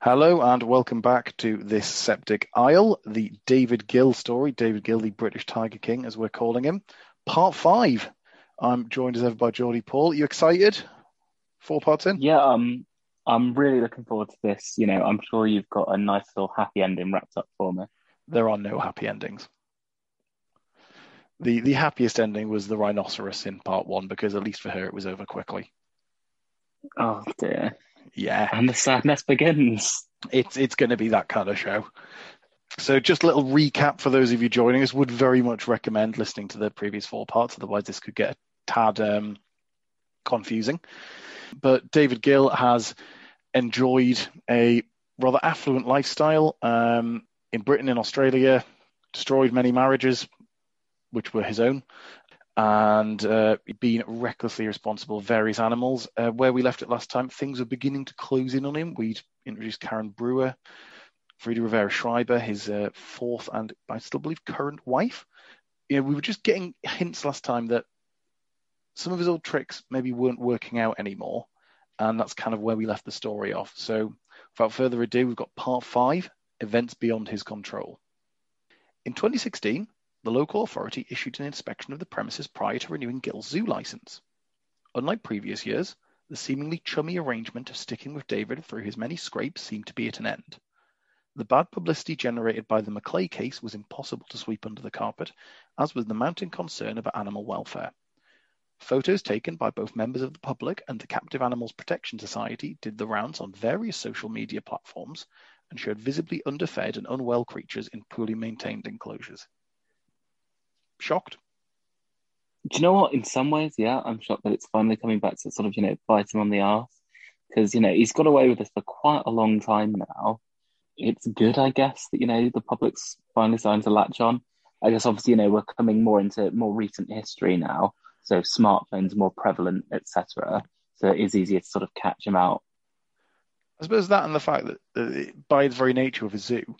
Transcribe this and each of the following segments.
Hello and welcome back to this Septic Isle, the David Gill story. David Gill, the British Tiger King, as we're calling him. Part five. I'm joined as ever by Geordie Paul. Are you excited? Four parts in? Yeah, um, I'm really looking forward to this. You know, I'm sure you've got a nice little happy ending wrapped up for me. There are no happy endings. The the happiest ending was the rhinoceros in part one because at least for her it was over quickly. Oh dear. Yeah. And the sadness begins. It's it's going to be that kind of show. So just a little recap for those of you joining us. Would very much recommend listening to the previous four parts. Otherwise, this could get a tad um, confusing. But David Gill has enjoyed a rather affluent lifestyle um, in Britain and Australia. Destroyed many marriages, which were his own, and uh, being recklessly responsible for various animals. Uh, where we left it last time, things were beginning to close in on him. We'd introduced Karen Brewer, Frida Rivera Schreiber, his uh, fourth and I still believe current wife. You know, we were just getting hints last time that some of his old tricks maybe weren't working out anymore, and that's kind of where we left the story off. So, without further ado, we've got part five: events beyond his control. In 2016, the local authority issued an inspection of the premises prior to renewing Gill's zoo license. Unlike previous years, the seemingly chummy arrangement of sticking with David through his many scrapes seemed to be at an end. The bad publicity generated by the McClay case was impossible to sweep under the carpet, as was the mounting concern about animal welfare. Photos taken by both members of the public and the Captive Animals Protection Society did the rounds on various social media platforms and showed visibly underfed and unwell creatures in poorly maintained enclosures. Shocked? Do you know what? In some ways, yeah, I'm shocked that it's finally coming back to sort of, you know, bite him on the arse. Because, you know, he's got away with this for quite a long time now. It's good, I guess, that, you know, the public's finally starting to latch on. I guess, obviously, you know, we're coming more into more recent history now. So smartphones more prevalent, etc. So it is easier to sort of catch him out. I suppose that and the fact that, that by the very nature of a zoo,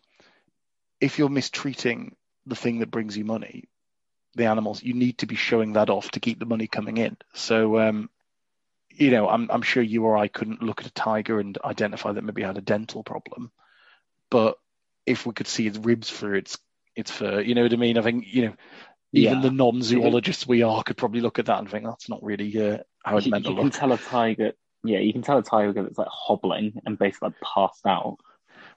if you're mistreating the thing that brings you money, the animals, you need to be showing that off to keep the money coming in. So, um, you know, I'm, I'm sure you or I couldn't look at a tiger and identify that maybe it had a dental problem, but if we could see its ribs through its its fur, you know what I mean? I think you know, even yeah. the non-zoologists we are could probably look at that and think that's not really uh, how it's you, meant to you look. You can tell a tiger, yeah, you can tell a tiger that's like hobbling and basically like passed out.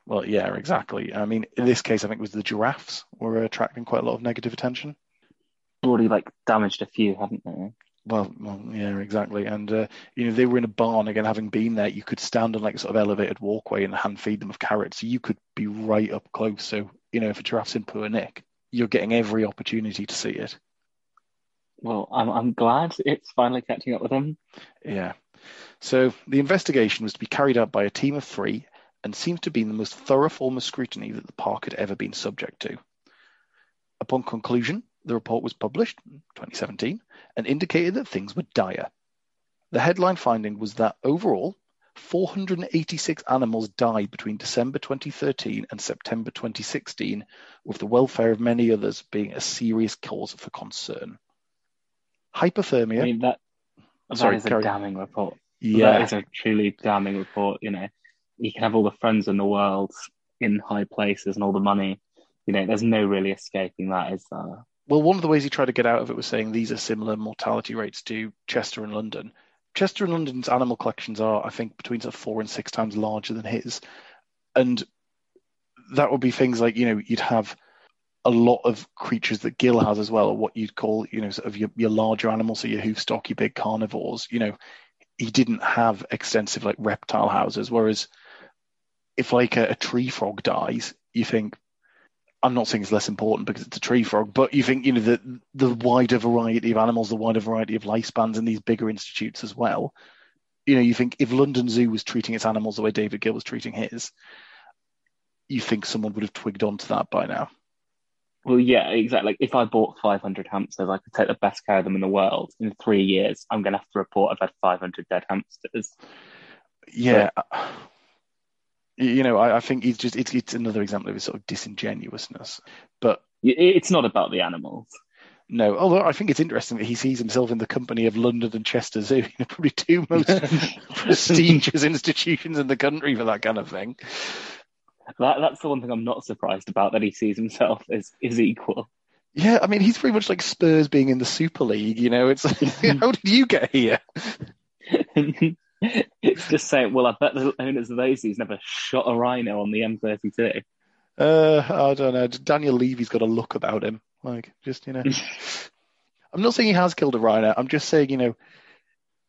Well, yeah, exactly. I mean, in this case, I think it was the giraffes were attracting quite a lot of negative attention already like damaged a few, haven't they? Well, well, yeah, exactly. And uh, you know, they were in a barn again. Having been there, you could stand on like sort of elevated walkway and hand feed them with carrots. So you could be right up close. So you know, if a giraffe's in poor nick, you're getting every opportunity to see it. Well, I'm I'm glad it's finally catching up with them. Yeah. So the investigation was to be carried out by a team of three, and seems to be the most thorough form of scrutiny that the park had ever been subject to. Upon conclusion, the report was published in 2017 and indicated that things were dire. The headline finding was that overall, 486 animals died between December 2013 and September 2016, with the welfare of many others being a serious cause for concern. Hypothermia. I mean, that, that Sorry, is a carry- damning report. Yeah. That is a truly damning report. You know, you can have all the friends in the world in high places and all the money. You know, there's no really escaping that, is there? Well, one of the ways he tried to get out of it was saying these are similar mortality rates to Chester and London. Chester and London's animal collections are, I think, between sort of four and six times larger than his. And that would be things like, you know, you'd have a lot of creatures that Gill has as well, or what you'd call, you know, sort of your, your larger animals, so your hoof stock, your big carnivores. You know, he didn't have extensive like reptile houses. Whereas if like a, a tree frog dies, you think, I'm not saying it's less important because it's a tree frog, but you think you know the the wider variety of animals, the wider variety of lifespans in these bigger institutes as well. You know, you think if London Zoo was treating its animals the way David Gill was treating his, you think someone would have twigged onto that by now. Well, yeah, exactly. Like if I bought 500 hamsters, I could take the best care of them in the world. In three years, I'm going to have to report I've had 500 dead hamsters. Yeah. But, you know, I, I think it's just it's it's another example of his sort of disingenuousness. But it's not about the animals. No, although I think it's interesting that he sees himself in the company of London and Chester Zoo, probably two most prestigious institutions in the country for that kind of thing. That, that's the one thing I'm not surprised about that he sees himself as is equal. Yeah, I mean, he's pretty much like Spurs being in the Super League. You know, it's how did you get here? It's just saying, well, I bet the owners of those zoos never shot a rhino on the M32. Uh, I don't know. Daniel Levy's got a look about him. Like, just, you know. I'm not saying he has killed a rhino. I'm just saying, you know,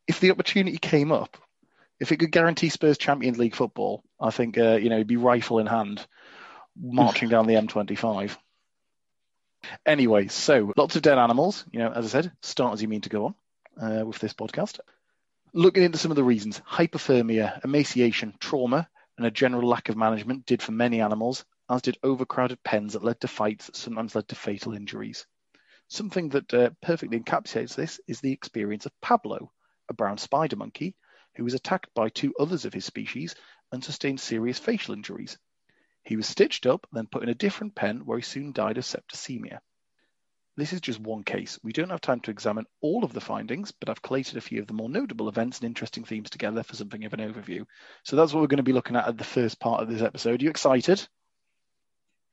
if the opportunity came up, if it could guarantee Spurs Champions League football, I think, uh, you know, he'd be rifle in hand marching down the M25. Anyway, so lots of dead animals. You know, as I said, start as you mean to go on uh, with this podcast. Looking into some of the reasons, hypothermia, emaciation, trauma, and a general lack of management did for many animals, as did overcrowded pens that led to fights that sometimes led to fatal injuries. Something that uh, perfectly encapsulates this is the experience of Pablo, a brown spider monkey, who was attacked by two others of his species and sustained serious facial injuries. He was stitched up, then put in a different pen where he soon died of septicemia. This is just one case. We don't have time to examine all of the findings, but I've collated a few of the more notable events and interesting themes together for something of an overview. So that's what we're going to be looking at at the first part of this episode. Are you excited?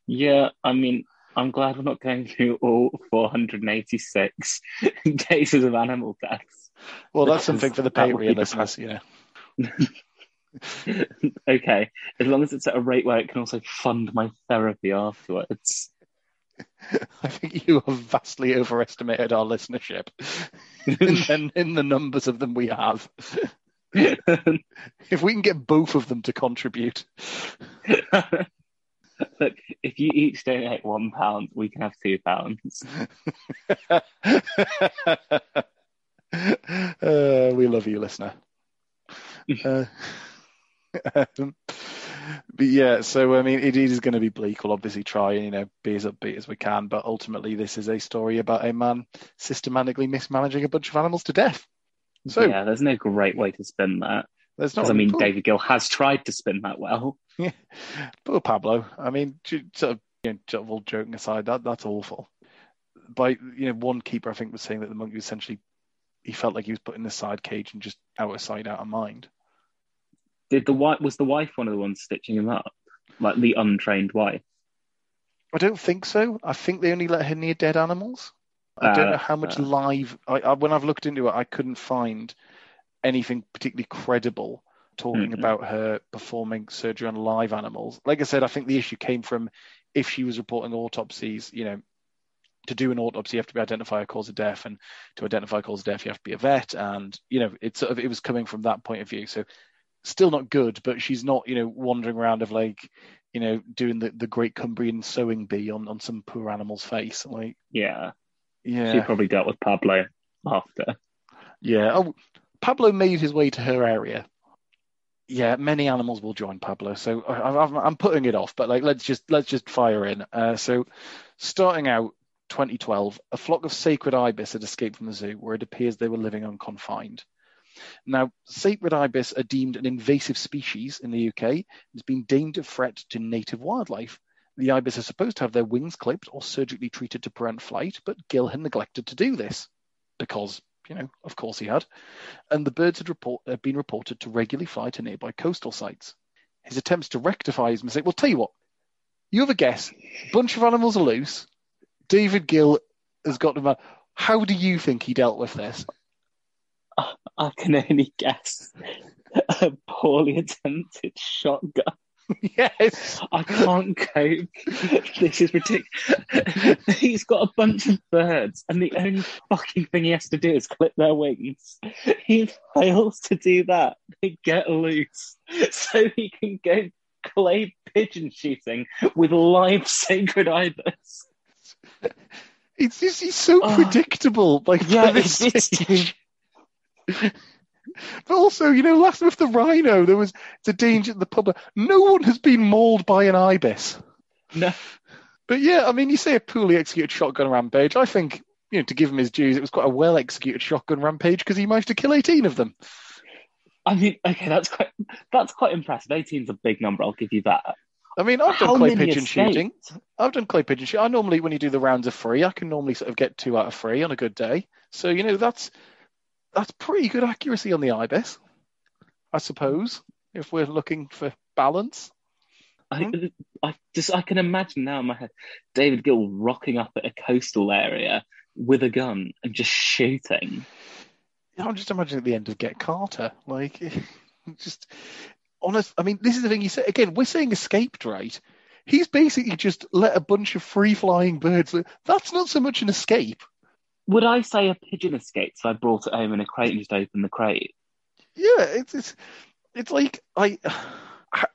Yeah, I mean, I'm glad we're not going through all 486 cases of animal deaths. Well, that's something for the Patreon listeners, know. okay, as long as it's at a rate where it can also fund my therapy afterwards. I think you have vastly overestimated our listenership in, in the numbers of them we have. if we can get both of them to contribute. Look, if you each donate one pound, we can have two pounds. uh, we love you, listener. Uh, um, but yeah, so I mean, it is going to be bleak. We'll obviously try and you know be as upbeat as we can, but ultimately, this is a story about a man systematically mismanaging a bunch of animals to death. So yeah, there's no great way to spin that. There's not. I mean, poor, David Gill has tried to spin that well. Yeah, poor Pablo. I mean, sort of, you know, sort of all joking aside, that that's awful. By you know, one keeper I think was saying that the monkey essentially he felt like he was put in the side cage and just out of sight, out of mind. Did the wife was the wife one of the ones stitching him up, like the untrained wife? I don't think so. I think they only let her near dead animals. I don't know how much uh, live. I, I, when I've looked into it, I couldn't find anything particularly credible talking mm-hmm. about her performing surgery on live animals. Like I said, I think the issue came from if she was reporting autopsies. You know, to do an autopsy, you have to be identify a cause of death, and to identify a cause of death, you have to be a vet. And you know, it's sort of it was coming from that point of view. So still not good, but she's not, you know, wandering around of like, you know, doing the, the great Cumbrian sewing bee on, on some poor animal's face. Like, yeah, yeah, she probably dealt with Pablo after. Yeah. Oh, Pablo made his way to her area. Yeah, many animals will join Pablo, so I, am putting it off. But like, let's just let's just fire in. Uh, so, starting out 2012, a flock of sacred ibis had escaped from the zoo, where it appears they were living unconfined. Now, sacred ibis are deemed an invasive species in the UK. It's been deemed a threat to native wildlife. The ibis are supposed to have their wings clipped or surgically treated to prevent flight, but Gill had neglected to do this because, you know, of course he had. And the birds had, report, had been reported to regularly fly to nearby coastal sites. His attempts to rectify his mistake. Well, tell you what, you have a guess. Bunch of animals are loose. David Gill has got them. How do you think he dealt with this? I can only guess a poorly attempted shotgun. Yes. I can't cope. This is ridiculous. He's got a bunch of birds, and the only fucking thing he has to do is clip their wings. He fails to do that. They get loose. So he can go clay pigeon shooting with live sacred ibis. It's just, he's so oh, predictable. Like, yeah, it's, it's, but also, you know, last with the rhino, there was the danger the public. No one has been mauled by an ibis. No. But yeah, I mean, you say a poorly executed shotgun rampage. I think, you know, to give him his dues, it was quite a well executed shotgun rampage because he managed to kill 18 of them. I mean, okay, that's quite that's quite impressive. 18 is a big number. I'll give you that. I mean, I've done How clay pigeon escaped? shooting. I've done clay pigeon shooting. I normally, when you do the rounds of three, I can normally sort of get two out of three on a good day. So you know that's that's pretty good accuracy on the ibis, I suppose. If we're looking for balance, I, hmm? I just I can imagine now in my head David Gill rocking up at a coastal area with a gun and just shooting. I'm just imagining at the end of Get Carter, like just honest. I mean, this is the thing you say again. We're saying escaped, right? He's basically just let a bunch of free flying birds. That's not so much an escape. Would I say a pigeon escaped if I brought it home in a crate and just opened the crate? Yeah, it's it's, it's like I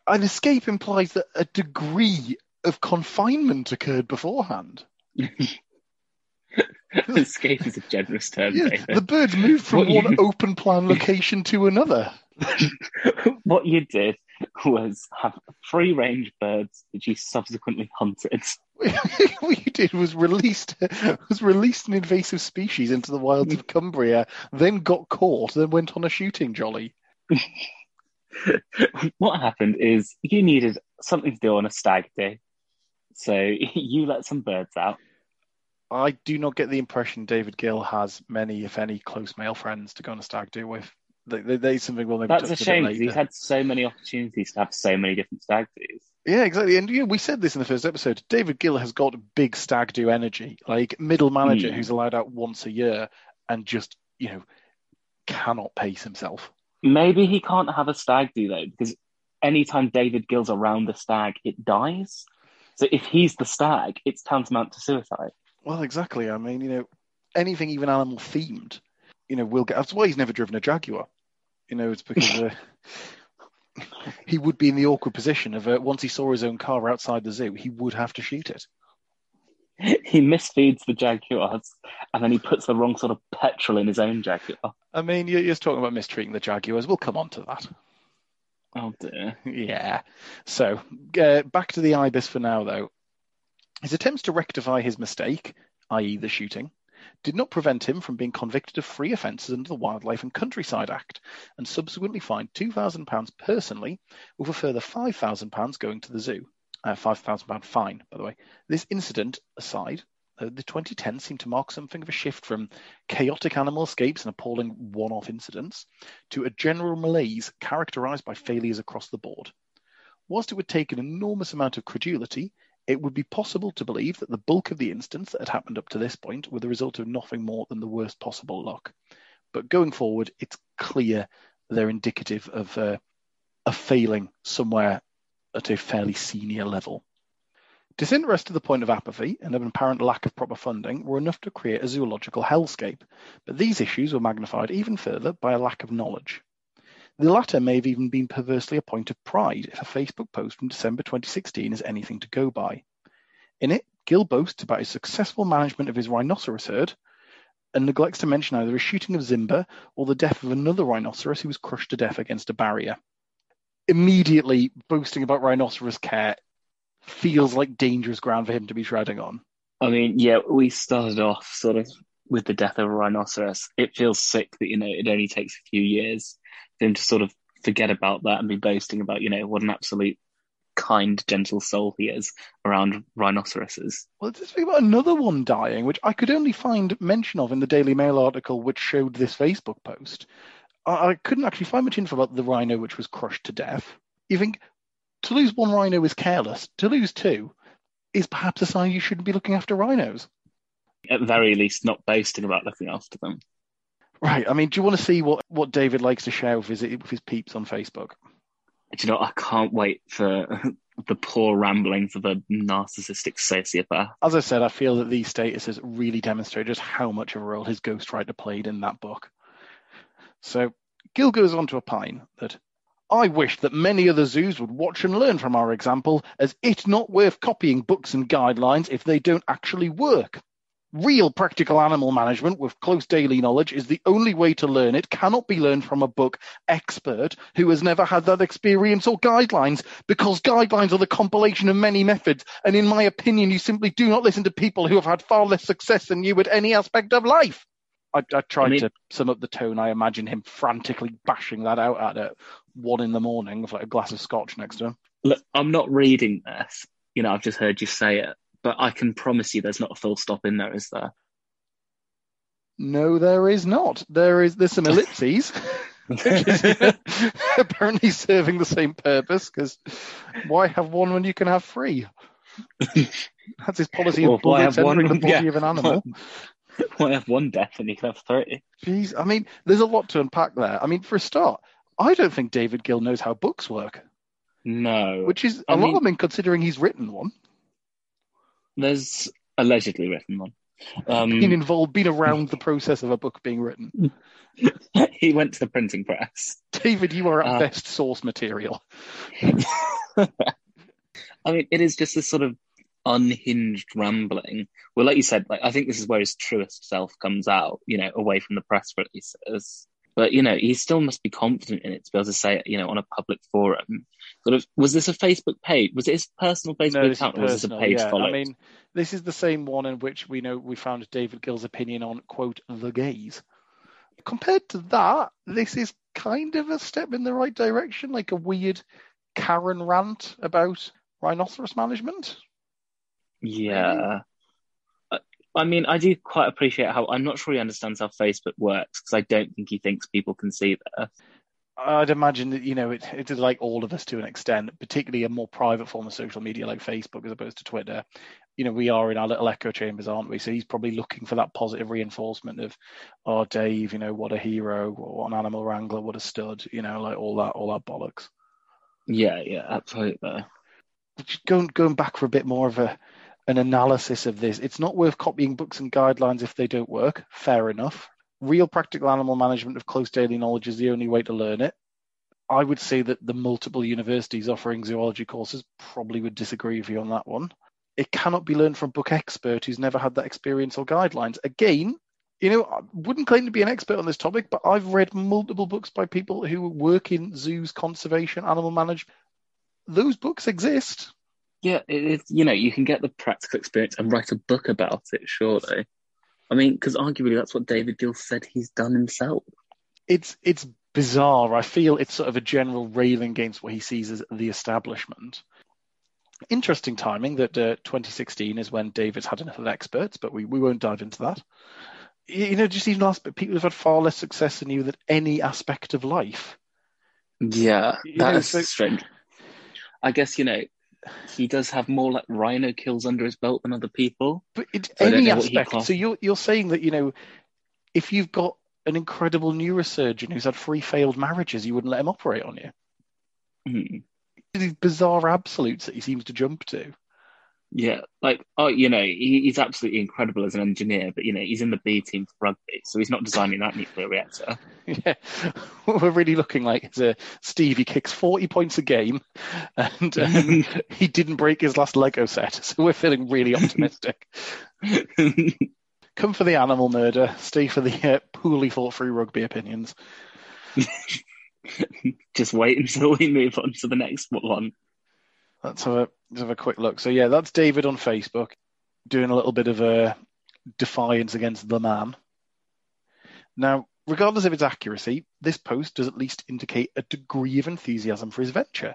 an escape implies that a degree of confinement occurred beforehand. escape is a generous term, Yeah, David. the birds moved from What you- one open plan location to another. what you did was have free range birds that you subsequently hunted. what you did was released was released an invasive species into the wilds of Cumbria, then got caught, then went on a shooting jolly. what happened is you needed something to do on a stag day, So you let some birds out. I do not get the impression David Gill has many, if any, close male friends to go on a stag do with. They, they, they something we'll maybe That's a shame because he's had so many opportunities to have so many different stag do's. Yeah, exactly. And you know, we said this in the first episode. David Gill has got big stag do energy, like middle manager Hmm. who's allowed out once a year and just, you know, cannot pace himself. Maybe he can't have a stag do though, because anytime David Gill's around the stag, it dies. So if he's the stag, it's tantamount to suicide. Well, exactly. I mean, you know, anything even animal themed, you know, will get. That's why he's never driven a Jaguar. You know, it's because uh, he would be in the awkward position of uh, once he saw his own car outside the zoo, he would have to shoot it. He misfeeds the jaguars and then he puts the wrong sort of petrol in his own jaguar. I mean, you're, you're talking about mistreating the Jaguars. We'll come on to that. Oh dear. Yeah. So uh, back to the ibis for now, though. His attempts to rectify his mistake, i.e., the shooting, did not prevent him from being convicted of three offences under the Wildlife and Countryside Act, and subsequently fined £2,000 personally, with a further £5,000 going to the zoo. Uh, £5,000 fine, by the way. This incident aside, uh, the 2010 seemed to mark something of a shift from chaotic animal escapes and appalling one off incidents to a general malaise characterized by failures across the board. Whilst it would take an enormous amount of credulity, it would be possible to believe that the bulk of the incidents that had happened up to this point were the result of nothing more than the worst possible luck. But going forward, it's clear they're indicative of uh, a failing somewhere at a fairly senior level. Disinterest to the point of apathy and an apparent lack of proper funding were enough to create a zoological hellscape, but these issues were magnified even further by a lack of knowledge. The latter may have even been perversely a point of pride if a Facebook post from December 2016 is anything to go by. In it, Gill boasts about his successful management of his rhinoceros herd and neglects to mention either a shooting of Zimba or the death of another rhinoceros who was crushed to death against a barrier. Immediately boasting about rhinoceros care feels like dangerous ground for him to be treading on. I mean, yeah, we started off sort of with the death of a rhinoceros. It feels sick that, you know, it only takes a few years him to sort of forget about that and be boasting about, you know, what an absolute kind, gentle soul he is around rhinoceroses. Well, let's speak about another one dying, which I could only find mention of in the Daily Mail article which showed this Facebook post. I, I couldn't actually find much info about the rhino which was crushed to death. You think to lose one rhino is careless, to lose two is perhaps a sign you shouldn't be looking after rhinos. At very least, not boasting about looking after them. Right. I mean, do you want to see what, what David likes to share with his, with his peeps on Facebook? Do you know, I can't wait for the poor ramblings of a narcissistic sociopath. As I said, I feel that these statuses really demonstrate just how much of a role his ghostwriter played in that book. So Gill goes on to opine that I wish that many other zoos would watch and learn from our example, as it's not worth copying books and guidelines if they don't actually work. Real practical animal management with close daily knowledge is the only way to learn it, cannot be learned from a book expert who has never had that experience or guidelines, because guidelines are the compilation of many methods, and in my opinion, you simply do not listen to people who have had far less success than you at any aspect of life. I, I tried I mean- to sum up the tone. I imagine him frantically bashing that out at it one in the morning with like a glass of scotch next to him. Look, I'm not reading this. You know, I've just heard you say it, but I can promise you there's not a full stop in there, is there? No, there is not. There is there's some ellipses, apparently serving the same purpose. Because why have one when you can have three? That's his policy Well, of why have one- the body yeah. of an animal. Why have one death and you can have three? Jeez, I mean, there's a lot to unpack there. I mean, for a start, I don't think David Gill knows how books work, No. which is I mean- considering he's written one, There's allegedly written one. Um, been involved, been around the process of a book being written. he went to the printing press. David, you are at Uh, best source material. I mean, it is just this sort of unhinged rambling. Well, like you said, like I think this is where his truest self comes out, you know, away from the press releases. But you know, he still must be confident in it to be able to say it, you know, on a public forum. Sort of, was this a Facebook page? Was it his personal Facebook No, account, or was this a personal, page yeah. followed? I mean, this is the same one in which we know we found David Gill's opinion on quote the gays. Compared to that, this is kind of a step in the right direction, like a weird Karen rant about rhinoceros management. Yeah. I- I mean, I do quite appreciate how I'm not sure he understands how Facebook works because I don't think he thinks people can see this. I'd imagine that you know it, it is like all of us to an extent, particularly a more private form of social media like Facebook as opposed to Twitter. You know, we are in our little echo chambers, aren't we? So he's probably looking for that positive reinforcement of, oh, Dave, you know, what a hero, what an animal wrangler, what a stud, you know, like all that, all that bollocks. Yeah, yeah, absolutely. Just going going back for a bit more of a an analysis of this. It's not worth copying books and guidelines if they don't work. Fair enough. Real practical animal management of close daily knowledge is the only way to learn it. I would say that the multiple universities offering zoology courses probably would disagree with you on that one. It cannot be learned from book expert who's never had that experience or guidelines. Again, you know, I wouldn't claim to be an expert on this topic, but I've read multiple books by people who work in zoos, conservation, animal management. Those books exist. Yeah, it, it's you know you can get the practical experience and write a book about it. Surely, I mean, because arguably that's what David Gill said he's done himself. it's it's bizarre. I feel it's sort of a general railing against what he sees as the establishment. Interesting timing that uh, 2016 is when David's had enough of experts, but we, we won't dive into that. You know, just even last, but people have had far less success than you with any aspect of life. Yeah, You know, that is so- strange. I guess you know he does have more like rhino kills under his belt than other people. But it, So any know what he aspect. So you're you're saying that you know, if you've got an incredible neurosurgeon who's had three failed marriages, you wouldn't let him operate on you. Hmm. These bizarre absolutes that he seems to jump to. Yeah, like oh, you know, he, he's absolutely incredible as an engineer, but you know, he's in the B team for rugby, so he's not designing that nuclear reactor. Yeah, what we're really looking like is a Stevie kicks 40 points a game and um, he didn't break his last Lego set. So we're feeling really optimistic. Come for the animal murder, stay for the uh, poorly thought through rugby opinions. Just wait until we move on to the next one. Let's have, a, let's have a quick look. So, yeah, that's David on Facebook doing a little bit of a defiance against the man. Now, regardless of its accuracy, this post does at least indicate a degree of enthusiasm for his venture.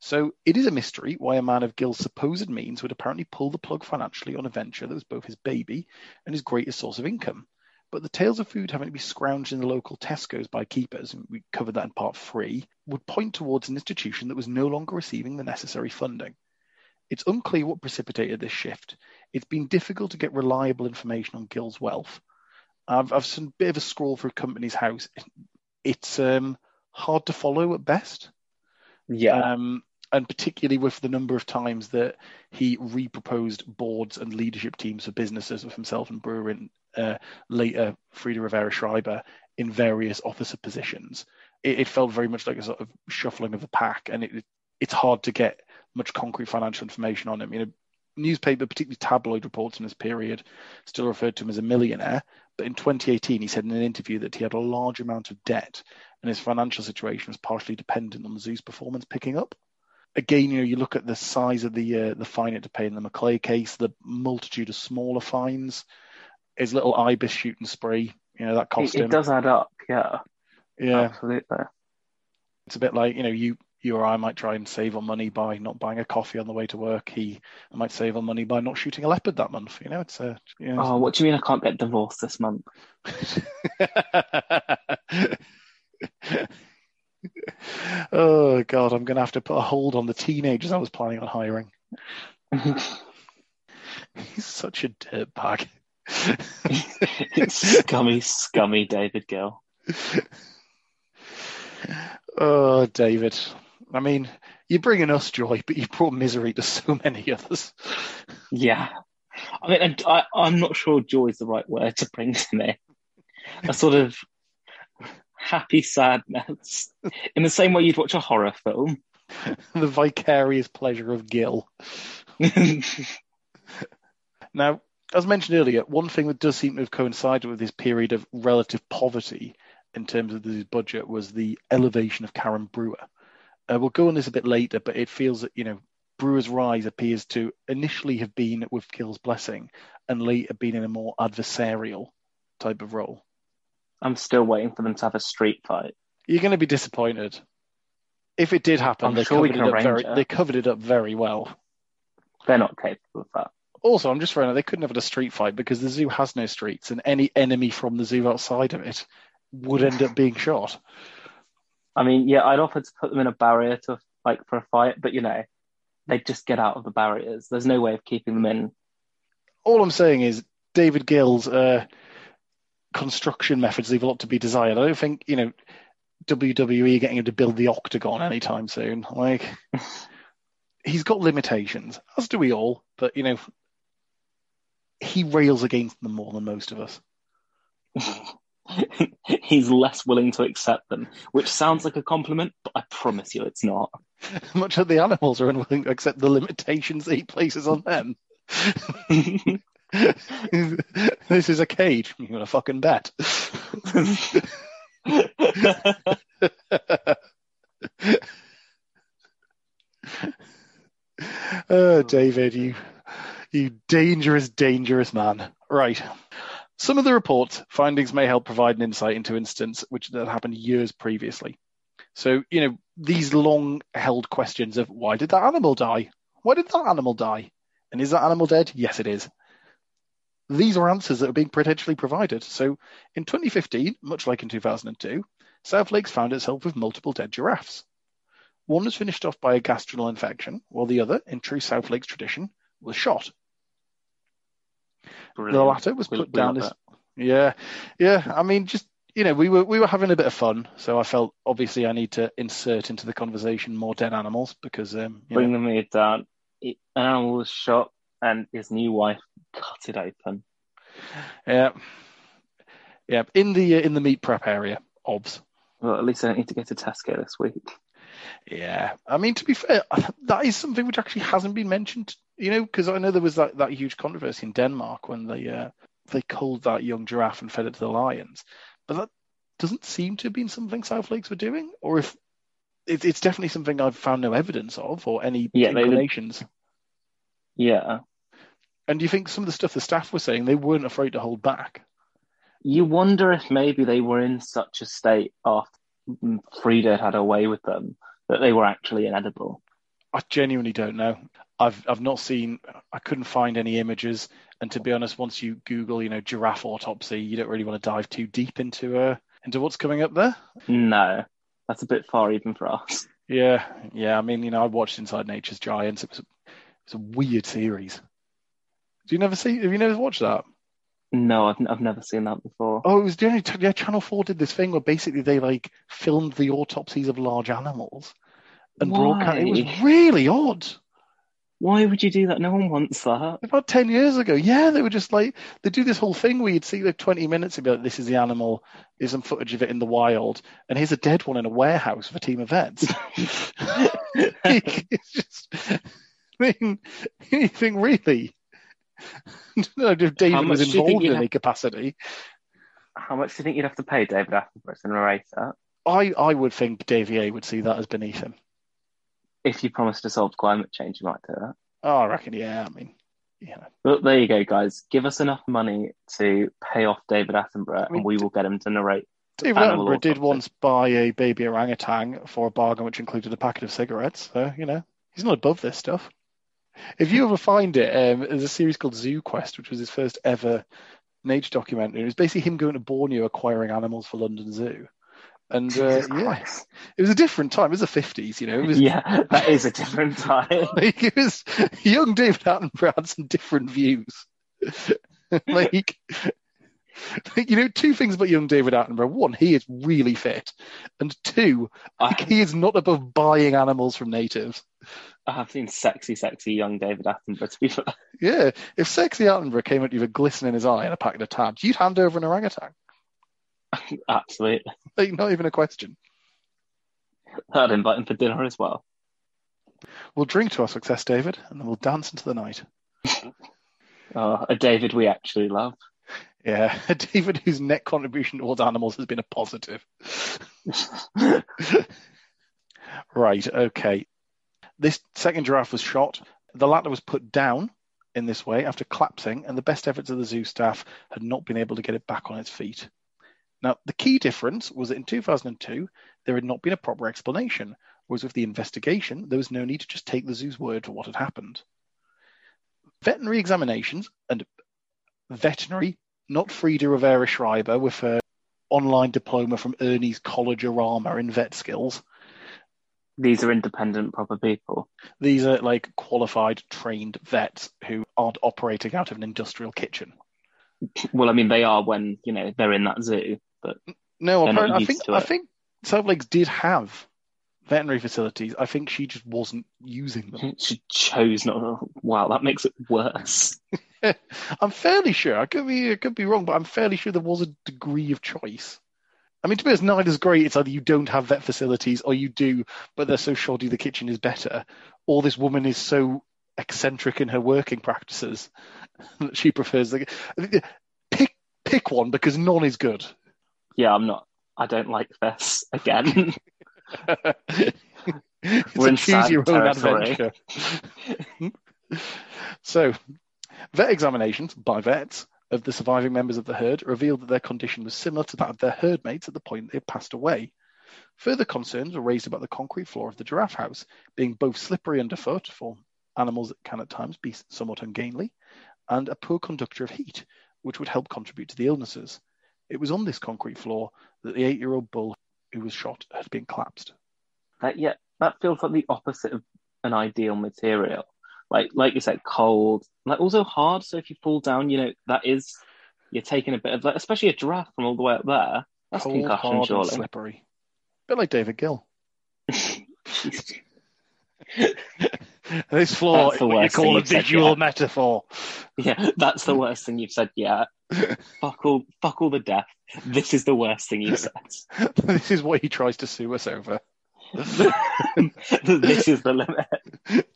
So it is a mystery why a man of Gill's supposed means would apparently pull the plug financially on a venture that was both his baby and his greatest source of income. But the tales of food having to be scrounged in the local Tesco's by keepers, and we covered that in part three, would point towards an institution that was no longer receiving the necessary funding. It's unclear what precipitated this shift. It's been difficult to get reliable information on Gill's wealth. I've, I've seen a bit of a scroll through Companies House. It's um, hard to follow at best. Yeah, Um, and particularly with the number of times that he reproposed boards and leadership teams for businesses with himself and Brewer and uh, later Frida Rivera Schreiber in various officer positions, it, it felt very much like a sort of shuffling of the pack, and it, it's hard to get much concrete financial information on him. You know, newspaper, particularly tabloid reports in this period, still referred to him as a millionaire. But in 2018, he said in an interview that he had a large amount of debt, and his financial situation was partially dependent on the zoo's performance picking up again, you know, you look at the size of the uh, the fine it to pay in the McClay case, the multitude of smaller fines, his little ibis shooting spree, you know, that cost it, him. it does add up. Yeah, yeah, absolutely. it's a bit like you know, you you or I might try and save on money by not buying a coffee on the way to work. He might save on money by not shooting a leopard that month. You know, it's a. You know, Oh, what do you mean I can't get divorced this month? oh god, I'm gonna have to put a hold on the teenagers I was planning on hiring. He's such a dirtbag. scummy, scummy David Gill. oh, David. I mean, you're bringing us joy, but you brought misery to so many others. Yeah. I mean, I, I'm not sure joy is the right word to bring to me. A sort of happy sadness, in the same way you'd watch a horror film. the vicarious pleasure of Gill. now, as mentioned earlier, one thing that does seem to have coincided with this period of relative poverty in terms of the budget was the elevation of Karen Brewer. Uh, we'll go on this a bit later, but it feels that, you know, Brewer's rise appears to initially have been with Gill's blessing and later been in a more adversarial type of role. I'm still waiting for them to have a street fight. You're going to be disappointed. If it did happen, I'm they, sure covered it up very, it. they covered it up very well. They're not capable of that. Also, I'm just throwing out they couldn't have had a street fight because the zoo has no streets, and any enemy from the zoo outside of it would end up being shot. I mean, yeah, I'd offer to put them in a barrier to like for a fight, but you know, they'd just get out of the barriers. There's no way of keeping them in. All I'm saying is David Gill's uh, construction methods leave a lot to be desired. I don't think you know WWE getting him to build the octagon anytime soon. Like he's got limitations, as do we all. But you know, he rails against them more than most of us. He's less willing to accept them, which sounds like a compliment, but I promise you it's not. Much of the animals are unwilling to accept the limitations that he places on them. this is a cage. You want to fucking bet? oh, uh, David, you, you dangerous, dangerous man. Right. Some of the reports findings may help provide an insight into incidents which that happened years previously. So, you know, these long held questions of why did that animal die? Why did that animal die? And is that animal dead? Yes, it is. These are answers that are being potentially provided. So in 2015, much like in 2002, South Lakes found itself with multiple dead giraffes. One was finished off by a gastrinal infection, while the other, in true South Lakes tradition, was shot. The latter was put we down love as yeah, yeah. I mean, just you know, we were we were having a bit of fun, so I felt obviously I need to insert into the conversation more dead animals because um, you Bring know, the mood down. An animal was shot, and his new wife cut it open. yeah, yeah. In the uh, in the meat prep area, obs. Well, at least I don't need to go to Tesco this week. Yeah, I mean to be fair, that is something which actually hasn't been mentioned. You know, because I know there was that, that huge controversy in Denmark when they uh, they culled that young giraffe and fed it to the lions, but that doesn't seem to have been something South Lakes were doing, or if it, it's definitely something I've found no evidence of or any Yeah, inclinations. Yeah. And do you think some of the stuff the staff were saying they weren't afraid to hold back? You wonder if maybe they were in such a state after Frida had had a way with them that they were actually inedible. I genuinely don't know. I've I've not seen. I couldn't find any images. And to be honest, once you Google, you know, giraffe autopsy, you don't really want to dive too deep into uh into what's coming up there. No, that's a bit far even for us. Yeah, yeah. I mean, you know, I watched Inside Nature's Giants. It was a, it was a weird series. Do you never see? Have you never watched that? No, I've, I've never seen that before. Oh, it was yeah, yeah. Channel Four did this thing where basically they like filmed the autopsies of large animals and broadcast. It was really odd. Why would you do that? No one wants that. About 10 years ago, yeah, they were just like, they do this whole thing where you'd see like 20 minutes and be like, this is the animal, here's some footage of it in the wild, and here's a dead one in a warehouse with a team of vets. it's just, I mean, anything really. I don't know if David How was much do you think involved you'd in have- any capacity. How much do you think you'd have to pay David Attenborough to narrate that I, I would think Davier would see that as beneath him. If you promise to solve climate change? You might do that. Oh, I reckon, yeah, I mean, yeah. But there you go, guys. Give us enough money to pay off David Attenborough, I mean, and we will get him to narrate. David Attenborough did once buy a baby orangutan for a bargain which included a packet of cigarettes. So, you know, he's not above this stuff. If you ever find it, um, there's a series called Zoo Quest, which was his first ever nature documentary. It was basically him going to Borneo acquiring animals for London Zoo. And uh, yeah, it was a different time. It was the 50s, you know. It was Yeah, that is a different time. like it was young David Attenborough had some different views. like, you know, two things about young David Attenborough. One, he is really fit, and two, like, he is not above buying animals from natives. I have seen sexy, sexy young David Attenborough. To be fair, Yeah, if sexy Attenborough came up to you with a glisten in his eye and a packet of tabs, you'd hand over an orangutan. absolutely. Like, not even a question. I'd invite him for dinner as well. We'll drink to our success, David, and then we'll dance into the night. Oh, a David we actually love. Yeah, a David, whose net contribution towards animals has been a positive. Right, okay. This second giraffe was shot. The latter was put down in this way after collapsing, and the best efforts of the zoo staff had not been able to get it back on its feet. Now, the key difference was that in 2002, there had not been a proper explanation, whereas with the investigation, there was no need to just take the zoo's word for what had happened. Veterinary examinations and veterinary, not Frida Rivera Schreiber with her online diploma from Ernie's College Arama in vet skills, These are independent, proper people. These are like qualified, trained vets who aren't operating out of an industrial kitchen. Well, I mean, they are when you know they're in that zoo, but No, apparently, I think I think South Lakes did have veterinary facilities. I think she just wasn't using them. she chose not. Wow, that makes it worse. I'm fairly sure. I could be I could be wrong, but I'm fairly sure there was a degree of choice. I mean, to be honest, neither's great. It's either you don't have vet facilities or you do, but they're so shoddy the kitchen is better, or this woman is so eccentric in her working practices that she prefers the. Pick pick one because none is good. Yeah, I'm not. I don't like this again. it's We're a in choose your own adventure. so, vet examinations by vets of the surviving members of the herd revealed that their condition was similar to that of their herd mates at the point they had passed away. Further concerns were raised about the concrete floor of the giraffe house being both slippery underfoot for animals that can at times be somewhat ungainly, and a poor conductor of heat, which would help contribute to the illnesses. It was on this concrete floor that the eight-year-old bull who was shot had been collapsed. that yeah, that feels like the opposite of an ideal material. Like like you said, cold, like also hard. So if you fall down, you know that is you're taking a bit of, like, especially a giraffe from all the way up there. That's Cold, concussion, hard, and surely. slippery. bit like David Gill. This floor is what you call a said visual metaphor. yeah, that's the worst thing you've said yet. fuck all, fuck all the death. This is the worst thing you've said. this is what he tries to sue us over. this is the limit.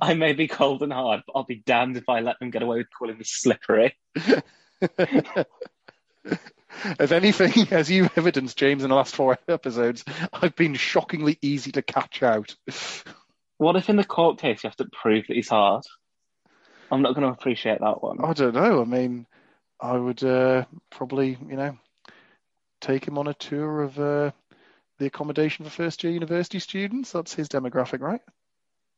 I may be cold and hard, but I'll be damned if I let them get away with calling me slippery. If anything, as you've evidenced, James, in the last four episodes, I've been shockingly easy to catch out. What if in the court case you have to prove that he's hard? I'm not going to appreciate that one. I don't know. I mean, I would uh, probably, you know, take him on a tour of uh, the accommodation for first year university students. That's his demographic, right?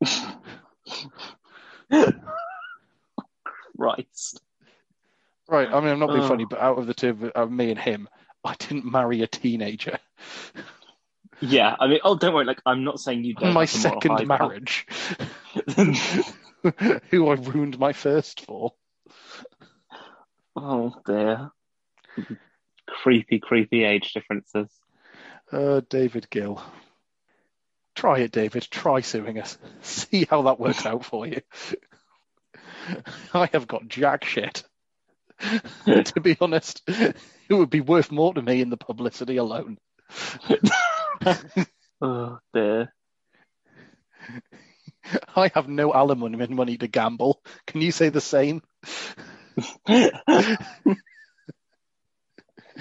Christ. Right. I mean, I'm not being Oh. funny, but out of the two of of me and him, I didn't marry a teenager. Yeah, I mean, oh, don't worry. Like, I'm not saying you don't. My second marriage, who I ruined my first for. oh dear. Creepy, creepy age differences. Uh, David Gill. Try it, David. Try suing us. See how that works out for you. I have got jack shit. to be honest, it would be worth more to me in the publicity alone. Oh dear. I have no alimony money to gamble. Can you say the same? and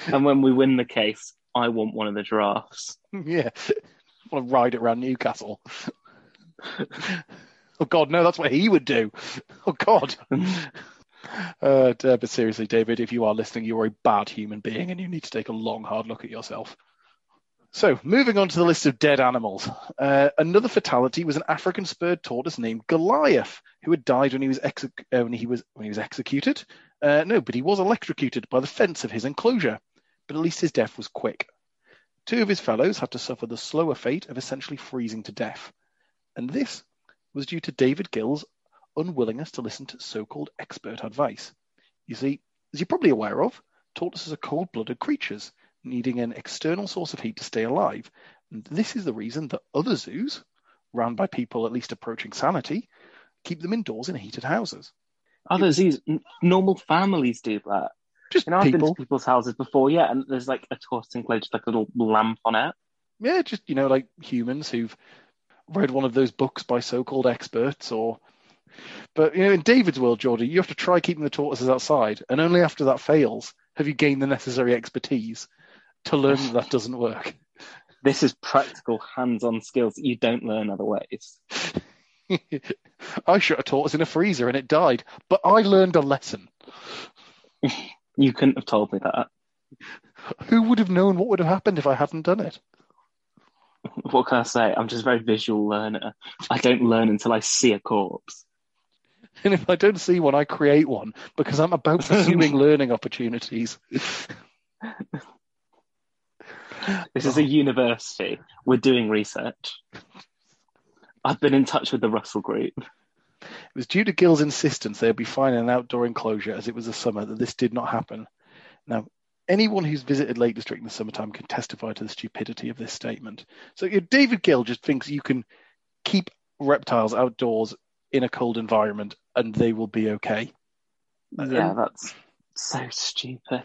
when we win the case, I want one of the giraffes. Yeah. I want to ride it around Newcastle. oh God, no, that's what he would do. Oh God. Uh, but seriously, David, if you are listening, you are a bad human being and you need to take a long, hard look at yourself. So, moving on to the list of dead animals. Uh, another fatality was an African spurred tortoise named Goliath, who had died when he was, exe- uh, when he was, when he was executed. Uh, no, but he was electrocuted by the fence of his enclosure. But at least his death was quick. Two of his fellows had to suffer the slower fate of essentially freezing to death. And this was due to David Gill's unwillingness to listen to so called expert advice. You see, as you're probably aware of, tortoises are cold blooded creatures needing an external source of heat to stay alive. And this is the reason that other zoos, run by people at least approaching sanity, keep them indoors in heated houses. Other zoos, n- normal families do that. Just You know, I've been to people's houses before, yeah, and there's like a tortoise enclosure, like a little lamp on it. yeah, just you know, like humans who've read one of those books by so-called experts, or. But you know, in David's world, Geordie, you have to try keeping the tortoises outside, and only after that fails have you gained the necessary expertise to learn that that doesn't work. This is practical, hands-on skills that you don't learn other ways. I should have taught tortoise in a freezer and it died, but I learned a lesson. You couldn't have told me that. Who would have known what would have happened if I hadn't done it? What can I say? I'm just a very visual learner. I don't learn until I see a corpse. And if I don't see one, I create one because I'm about pursuing learning opportunities. This is a university. We're doing research. I've been in touch with the Russell Group. It was due to Gill's insistence they would be fine in an outdoor enclosure as it was the summer that this did not happen. Now, anyone who's visited Lake District in the summertime can testify to the stupidity of this statement. So know, David Gill just thinks you can keep reptiles outdoors in a cold environment and they will be okay. Yeah, Um, that's so stupid.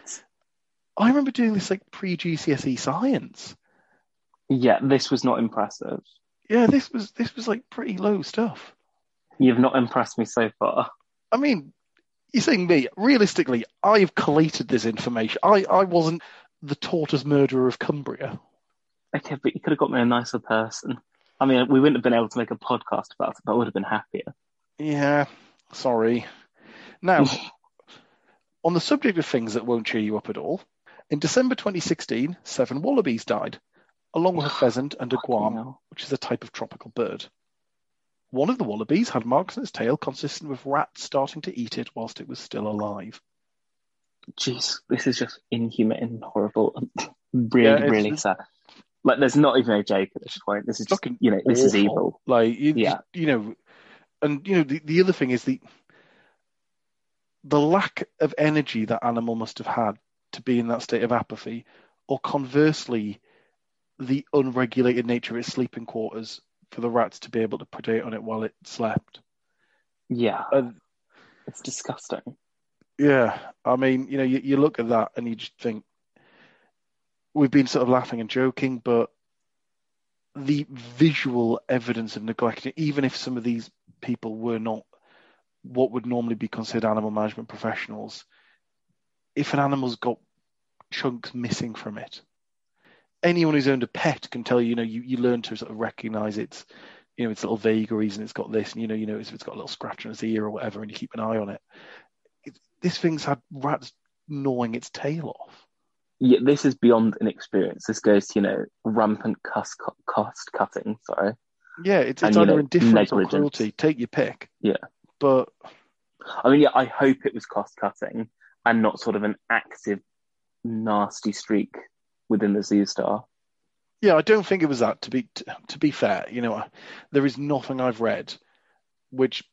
I remember doing this like pre GCSE science. Yeah, this was not impressive. Yeah, this was this was like pretty low stuff. You've not impressed me so far. I mean, you're saying me. Realistically, I've collated this information. I, I wasn't the tortoise murderer of Cumbria. Okay, but you could have got me a nicer person. I mean, we wouldn't have been able to make a podcast about it, but I would have been happier. Yeah, sorry. Now, on the subject of things that won't cheer you up at all, in December 2016, seven wallabies died, along with a pheasant and a guan, which is a type of tropical bird. One of the wallabies had marks on its tail consistent with rats starting to eat it whilst it was still alive. Jeez, this is just inhumane and horrible. really, Yeah, really sad. Like, there's not even a joke at this point. This is just, Fucking you know, this is evil. Like you, Yeah. you know, and you know the, the other thing is the the lack of energy that animal must have had to be in that state of apathy, or conversely, the unregulated nature of its sleeping quarters for the rats to be able to predate on it while it slept. Yeah, And it's disgusting. yeah, I mean, you know, you, you look at that and you just think we've been sort of laughing and joking, but the visual evidence of neglect, even if some of these people were not what would normally be considered animal management professionals, if an animal's got chunks missing from it, anyone who's owned a pet can tell you, you know, you, you learn to sort of recognize its, you know, its little vagaries and it's got this, and you know, you know, if it's got a little scratch on its ear or whatever, and you keep an eye on it. it this thing's had rats gnawing its tail off. Yeah, this is beyond inexperience. This goes to, you know, rampant cost, cost cutting. Sorry. Yeah, it's, And, it's you either know, indifference or cruelty. Take your pick. Yeah. But I mean, yeah, I hope it was cost cutting and not sort of an active, nasty streak within the Zoo Star. yeah, I don't think it was that. To be to, to be fair, you know, there is nothing I've read which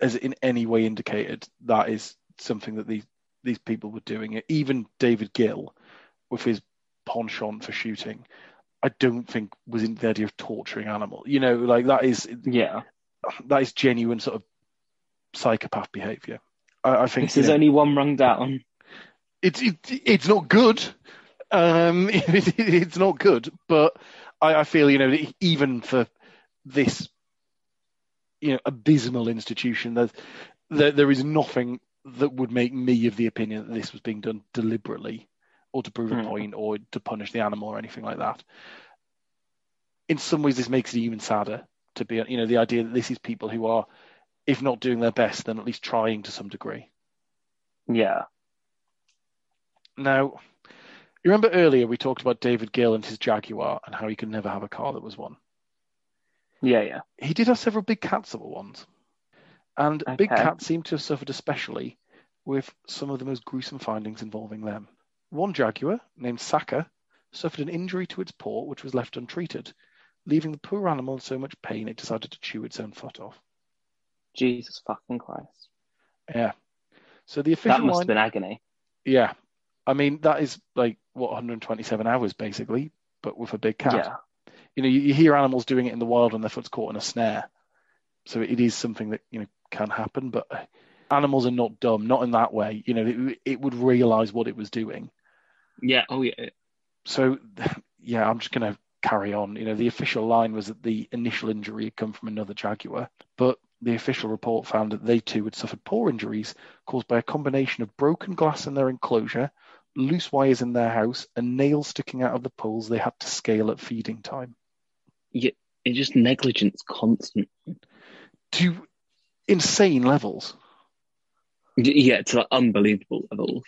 has in any way indicated that is something that these these people were doing. Even David Gill, with his penchant for shooting, I don't think was in the idea of torturing animals. You know, like that is Yeah. that is genuine sort of psychopath behavior. I, I think This you is know, only one rung down. it's it, it's not good. Um, it, it's not good, but I, I feel you know even for this you know abysmal institution, there's, there there is nothing that would make me of the opinion that this was being done deliberately or to prove a Hmm. point or to punish the animal or anything like that. In some ways, this makes it even sadder to be you know the idea that this is people who are if not doing their best, then at least trying to some degree. Yeah. Now, you remember earlier we talked about David Gill and his Jaguar and how he could never have a car that was one. Yeah, yeah. He did have several big cats that were ones. And big cats seem to have suffered especially with some of the most gruesome findings involving them. One Jaguar, named Saka, suffered an injury to its paw which was left untreated, leaving the poor animal in so much pain it decided to chew its own foot off. Jesus fucking Christ. Yeah. So the official That must line, have been agony. yeah. I mean, that is like what 127 hours basically, but with a big cat. Yeah. You know, you, you hear animals doing it in the wild when their foot's caught in a snare. So it is something that you know can happen, but uh, animals are not dumb, not in that way. You know, it, it would realize what it was doing. Yeah. Oh, yeah. So, yeah, I'm just going to carry on. You know, the official line was that the initial injury had come from another jaguar, the official report found that they too had suffered poor injuries caused by a combination of broken glass in their enclosure, loose wires in their house, and nails sticking out of the poles they had to scale at feeding time. Yeah, It's just negligence constant. To insane levels. Yeah, to like unbelievable levels.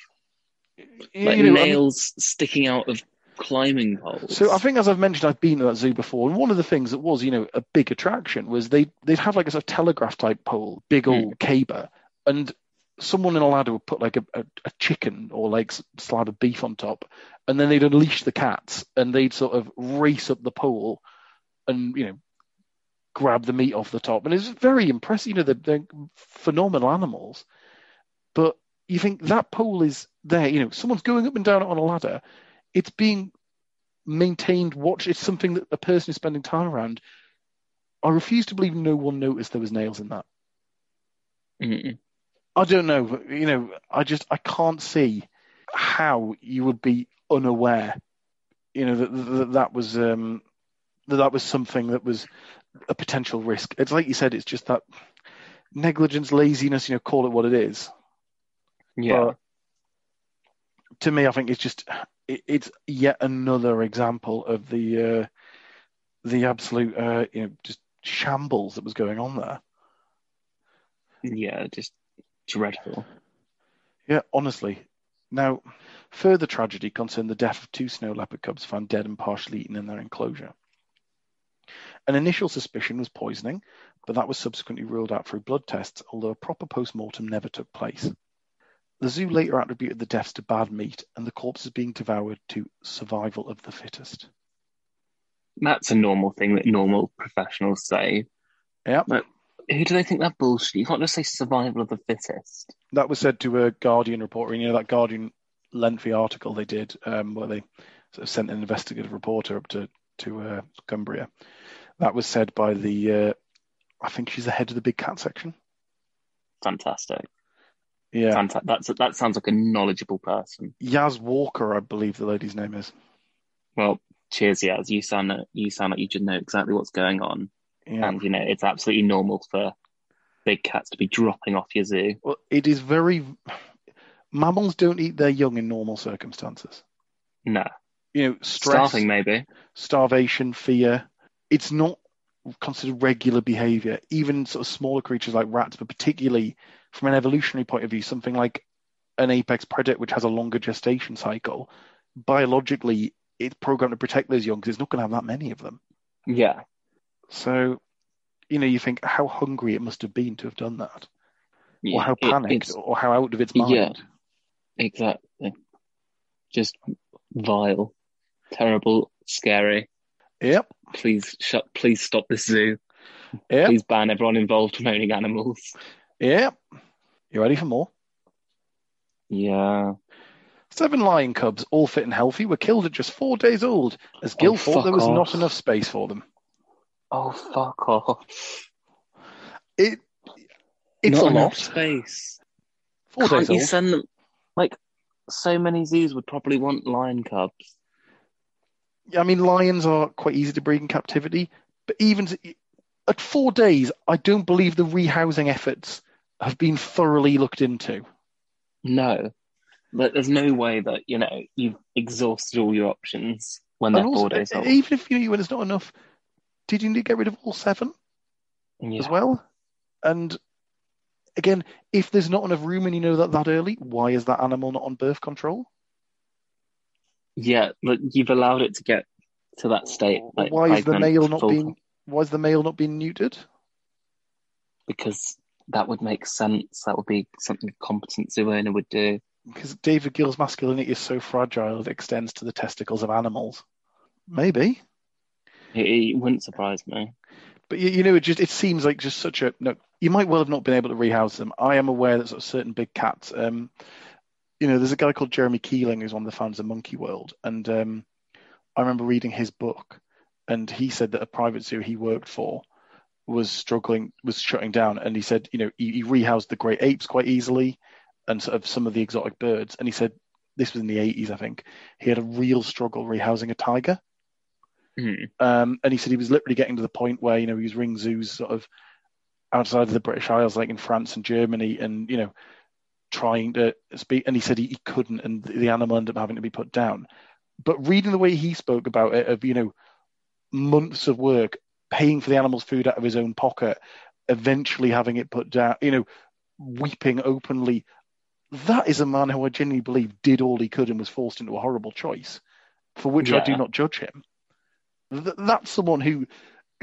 You Like know, I mean- nails sticking out of climbing poles. So I think, as I've mentioned, I've been to that zoo before, and one of the things that was, you know, a big attraction was they they'd have like a sort of telegraph type pole, big hmm. old caber, and someone in a ladder would put like a, a, a chicken or like slab of beef on top, and then they'd unleash the cats, and they'd sort of race up the pole, and you know, grab the meat off the top, and it's very impressive. You know, they're, they're phenomenal animals, but you think that pole is there. You know, someone's going up and down it on a ladder. It's being maintained. Watch. It's something that a person is spending time around. I refuse to believe no one noticed there was nails in that. Mm-mm. I don't know. but, You know, I just I can't see how you would be unaware. You know that that, that was um, that that was something that was a potential risk. It's like you said. It's just that negligence, laziness. You know, call it what it is. Yeah. But to me, I think it's just it, it's yet another example of the uh, the absolute uh, you know just shambles that was going on there. yeah, just dreadful. Yeah, honestly. Now, further tragedy concerned the death of two snow leopard cubs found dead and partially eaten in their enclosure. An initial suspicion was poisoning, but that was subsequently ruled out through blood tests, although a proper post mortem never took place. The zoo later attributed the deaths to bad meat and the corpses being devoured to survival of the fittest. That's a normal thing that normal professionals say. Yeah, But who do they think that bullshit? You can't just say survival of the fittest. that was said to a Guardian reporter. You know that Guardian lengthy article they did um, where they sort of sent an investigative reporter up to to uh, Cumbria. That was said by the, uh, I think she's the head of the big cat section. Fantastic. Yeah, that's that sounds like a knowledgeable person. Yaz Walker, I believe the lady's name is. Well, cheers, Yaz. You sound you sound like you should know exactly what's going on, Yeah. and you know it's absolutely normal for big cats to be dropping off your zoo. Well, it is very. Mammals don't eat their young in normal circumstances. No, You know, stress, starving maybe. starvation, fear. It's not considered regular behavior. Even sort of smaller creatures like rats, but particularly from an evolutionary point of view, something like an apex predator, which has a longer gestation cycle, biologically, it's programmed to protect those young because it's not going to have that many of them. Yeah, So, you know, you think how hungry it must have been to have done that, yeah. or how panicked, it's- or how out of its mind. Yeah. exactly. Just vile, terrible, scary. Yep. Please shut. Please stop this zoo. Yep. Please ban everyone involved from owning animals. Yep. You ready for more? Yeah. Seven lion cubs, all fit and healthy, were killed at just four days old, as Gill Oh, thought there was off. not enough space for them. Oh fuck off! It, it's Not a enough lot. space. Four Can't days you old. send them? Like, so many zoos would probably want lion cubs. Yeah, I mean, lions are quite easy to breed in captivity, but even to, at four days, I don't believe the rehousing efforts have been thoroughly looked into. No, but there's no way that you know you've exhausted all your options when they're four days old. even if you knew when it's not enough, did you need to get rid of all seven Yeah. as well? And again, if there's not enough room and you know that that early, why is that animal not on birth control? Yeah, but you've allowed it to get to that state. Like, why is the male not full- being why is the male not being neutered? Because that would make sense. That would be something a competent zoo owner would do. Because David Gill's masculinity is so fragile it extends to the testicles of animals. Maybe. It, it wouldn't surprise me. But you, you know, it just it seems like just such a no. You might well have not been able to rehouse them. I am aware that sort of certain big cats. Um, you know, there's a guy called Jeremy Keeling who's one of the founders of Monkey World, and um, I remember reading his book, and he said that a private zoo he worked for was struggling, was shutting down, and he said, you know, he, he rehoused the great apes quite easily, and sort of some of the exotic birds, and he said this was in the 80s, I think. He had a real struggle rehousing a tiger. Hmm. Um, and he said he was literally getting to the point where, you know, he was ring zoos sort of outside of the British Isles, like in France and Germany, and, you know, trying to speak. And he said he, he couldn't, and the animal ended up having to be put down. But reading the way he spoke about it, of, you know, months of work, paying for the animal's food out of his own pocket, eventually having it put down, you know, weeping openly. That is a man who I genuinely believe did all he could and was forced into a horrible choice, for which I do not judge him. Th- that's someone who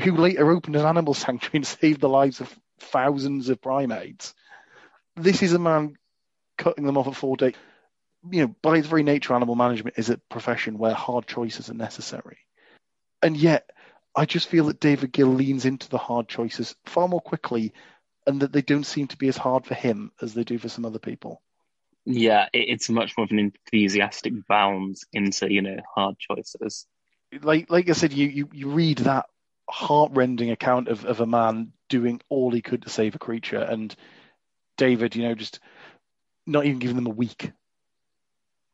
who later opened an animal sanctuary and saved the lives of thousands of primates. This is a man cutting them off at four days. You know, by its very nature, animal management is a profession where hard choices are necessary. And yet, I just feel that David Gill leans into the hard choices far more quickly and that they don't seem to be as hard for him as they do for some other people. Yeah, it's much more of an enthusiastic bounce into, you know, hard choices. like like I said, you you, you read that heartrending account of, of a man doing all he could to save a creature, and David, you know, just not even giving them a week.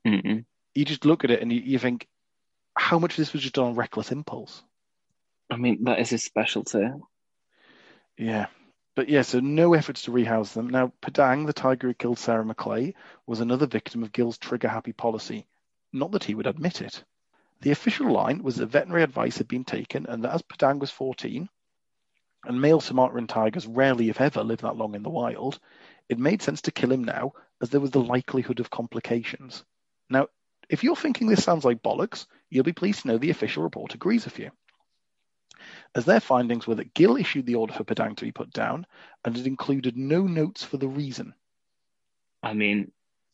Mm-mm. You just look at it and you, you think, how much of this was just done on reckless impulse? I mean, that is his specialty. Yeah. But yeah, so no efforts to rehouse them. Now, Padang, the tiger who killed Sarah McClay, was another victim of Gill's trigger happy policy. Not that he would admit it. The official line was that veterinary advice had been taken and that as Padang was 14, and male Sumatran tigers rarely, if ever, live that long in the wild, it made sense to kill him now as there was the likelihood of complications. Now, if you're thinking this sounds like bollocks, you'll be pleased to know the official report agrees with you as their findings were that Gill issued the order for Padang to be put down, and it included no notes for the reason. I mean,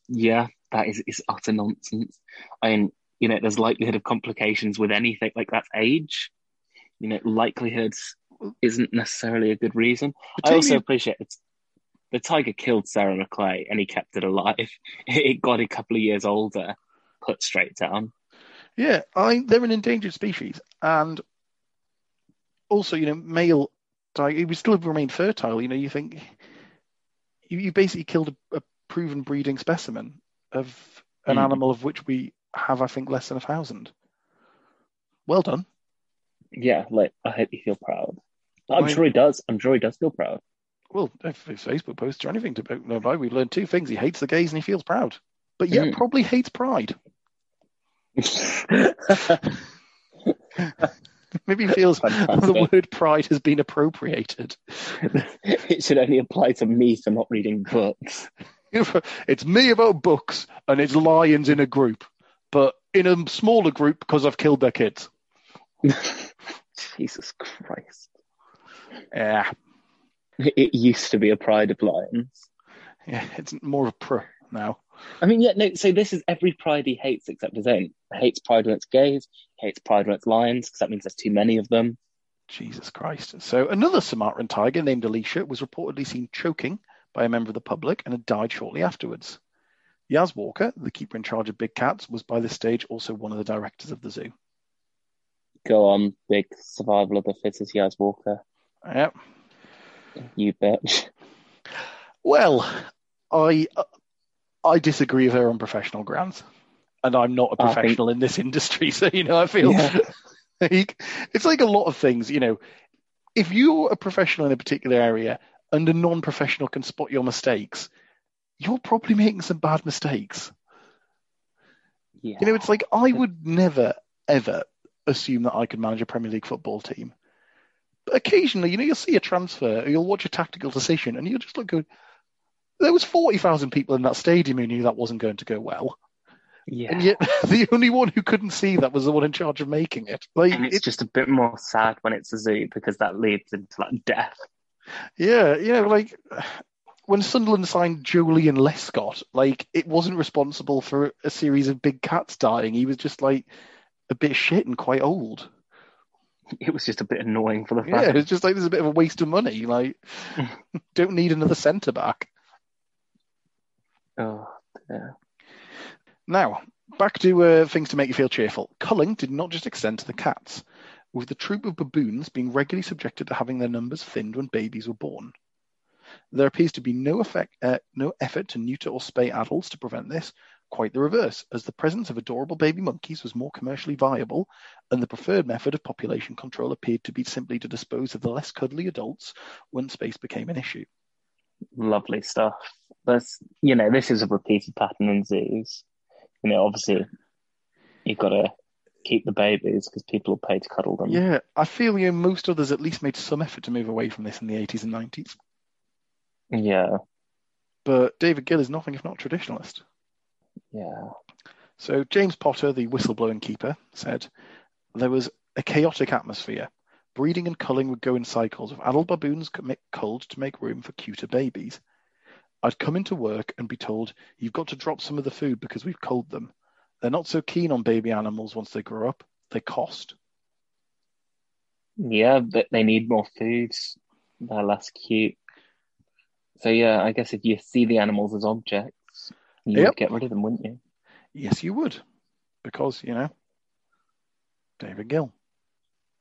yeah, that is, is utter nonsense. I mean, you know, there's likelihood of complications with anything like that's age. You know, likelihood isn't necessarily a good reason. I also appreciate it's the tiger killed Sarah McClay and he kept it alive. It got a couple of years older, put straight down. Yeah, I, they're an endangered species, and also, you know, male he would still have remained fertile. You know, you think you, you basically killed a, a proven breeding specimen of an Hmm. animal of which we have, I think, less than a thousand. Well done. Yeah, like I hope you feel proud. I'm sure he does. I'm sure he does feel proud. Well, if his Facebook posts or anything to know about, we've learned two things: he hates the gays and he feels proud, but yet Hmm. probably hates pride. Maybe he feels the word pride has been appropriated. it should only apply to me for not reading books. it's me about books and it's lions in a group, but in a smaller group because I've killed their kids. Jesus Christ. Yeah, It used to be a pride of lions. yeah, it's more of a pr now. I mean, yeah, no, so this is every pride he hates except his own. Hates pride when it's gays, hates pride when it's lions, because that means there's too many of them. Jesus Christ. So another Sumatran tiger named Alicia was reportedly seen choking by a member of the public and had died shortly afterwards. Yaz Walker, the keeper in charge of big cats, was by this stage also one of the directors of the zoo. Go on, big survival of the fittest, Yaz Walker. Yep. You bitch. Well, I uh, I disagree with her on professional grounds, and I'm not a I think- professional in this industry, so you know I feel Yeah. like it's like a lot of things. You know, if you're a professional in a particular area and a non-professional can spot your mistakes, you're probably making some bad mistakes. Yeah. You know, it's like I would never ever assume that I could manage a Premier League football team. But occasionally, you know, you'll see a transfer, or you'll watch a tactical decision, and you'll just look, good. there was forty thousand people in that stadium who knew that wasn't going to go well, Yeah. and yet the only one who couldn't see that was the one in charge of making it. Like, and it's it- just a bit more sad when it's a zoo because that leads into like death. yeah, you know, like when Sunderland signed Joleon Lescott, like it wasn't responsible for a series of big cats dying. He was just like a bit shit and quite old. It was just a bit annoying for the fact. Yeah, fans. it's just like there's a bit of a waste of money. Like, don't need another centre back. Oh, yeah. Now, back to uh, things to make you feel cheerful. Culling did not just extend to the cats, with the troop of baboons being regularly subjected to having their numbers thinned when babies were born. There appears to be no, effect, uh, no effort to neuter or spay adults to prevent this, quite the reverse, as the presence of adorable baby monkeys was more commercially viable, and the preferred method of population control appeared to be simply to dispose of the less cuddly adults when space became an issue. Lovely stuff. That's you know, this is a repeated pattern in zoos. You know, obviously you've got to keep the babies because people will pay to cuddle them. Yeah, I feel you know, most others at least made some effort to move away from this in the 80s and 90s. Yeah. But David Gill is nothing if not traditionalist. Yeah. So James Potter, the whistleblowing keeper, said there was a chaotic atmosphere. Breeding and culling would go in cycles, with adult baboons commit culled to make room for cuter babies. I'd come into work and be told, you've got to drop some of the food because we've culled them. They're not so keen on baby animals once they grow up. They cost. Yeah, but they need more food. They're less cute. So yeah, I guess if you see the animals as objects, you Yep. would get rid of them, wouldn't you? Yes, you would. Because, you know, David Gill.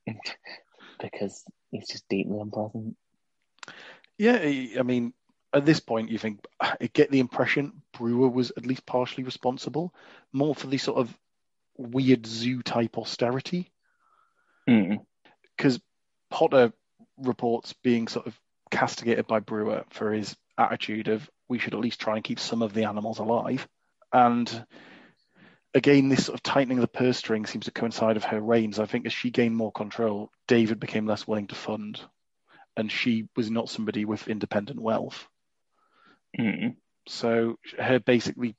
because it's just deeply unpleasant. Yeah, I mean, at this point, you think I get the impression Brewer was at least partially responsible, more for the sort of weird zoo type austerity, Mm. because Potter reports being sort of castigated by Brewer for his attitude of we should at least try and keep some of the animals alive, and again, this sort of tightening of the purse string seems to coincide with her reigns. I think as she gained more control, David became less willing to fund, and she was not somebody with independent wealth. Mm. So her basically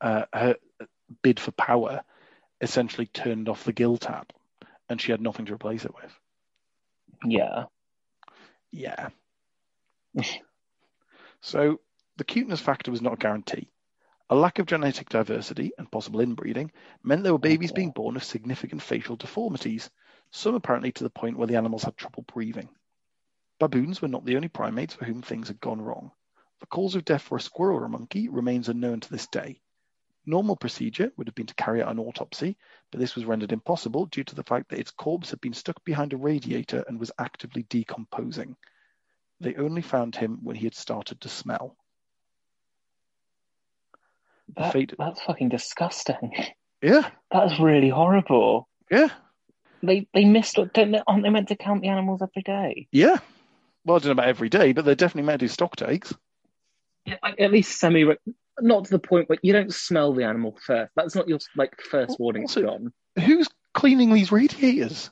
uh, her bid for power essentially turned off the gill tap, and she had nothing to replace it with. Yeah. Yeah. so the cuteness factor was not a guarantee. A lack of genetic diversity and possible inbreeding meant there were babies being born with significant facial deformities, some apparently to the point where the animals had trouble breathing. Baboons were not the only primates for whom things had gone wrong. The cause of death for a squirrel or a monkey remains unknown to this day. Normal procedure would have been to carry out an autopsy, but this was rendered impossible due to the fact that its corpse had been stuck behind a radiator and was actively decomposing. They only found him when he had started to smell. That, fate- that's fucking disgusting. Yeah, That's really horrible. yeah, They they missed. Don't they, aren't they meant to count the animals every day? yeah. Well, I don't know about every day, but they're definitely meant to do stock takes. Yeah, like, at least semi. Not to the point where you don't smell the animal first. That's not your like first warning. It's Also- gone. Who's cleaning these radiators?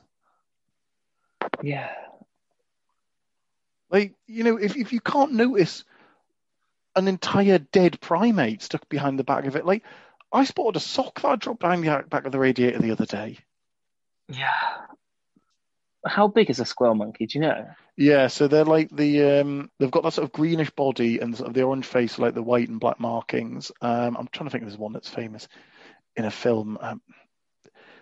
Yeah. Like, you know, if, if you can't notice an entire dead primate stuck behind the back of it, like, I spotted a sock that I dropped behind the back of the radiator the other day. Yeah. How big is a squirrel monkey? Do you know? Yeah, so they're like the um, they've got that sort of greenish body and sort of the orange face, like the white and black markings. Um, I'm trying to think of there's one that's famous in a film. Um,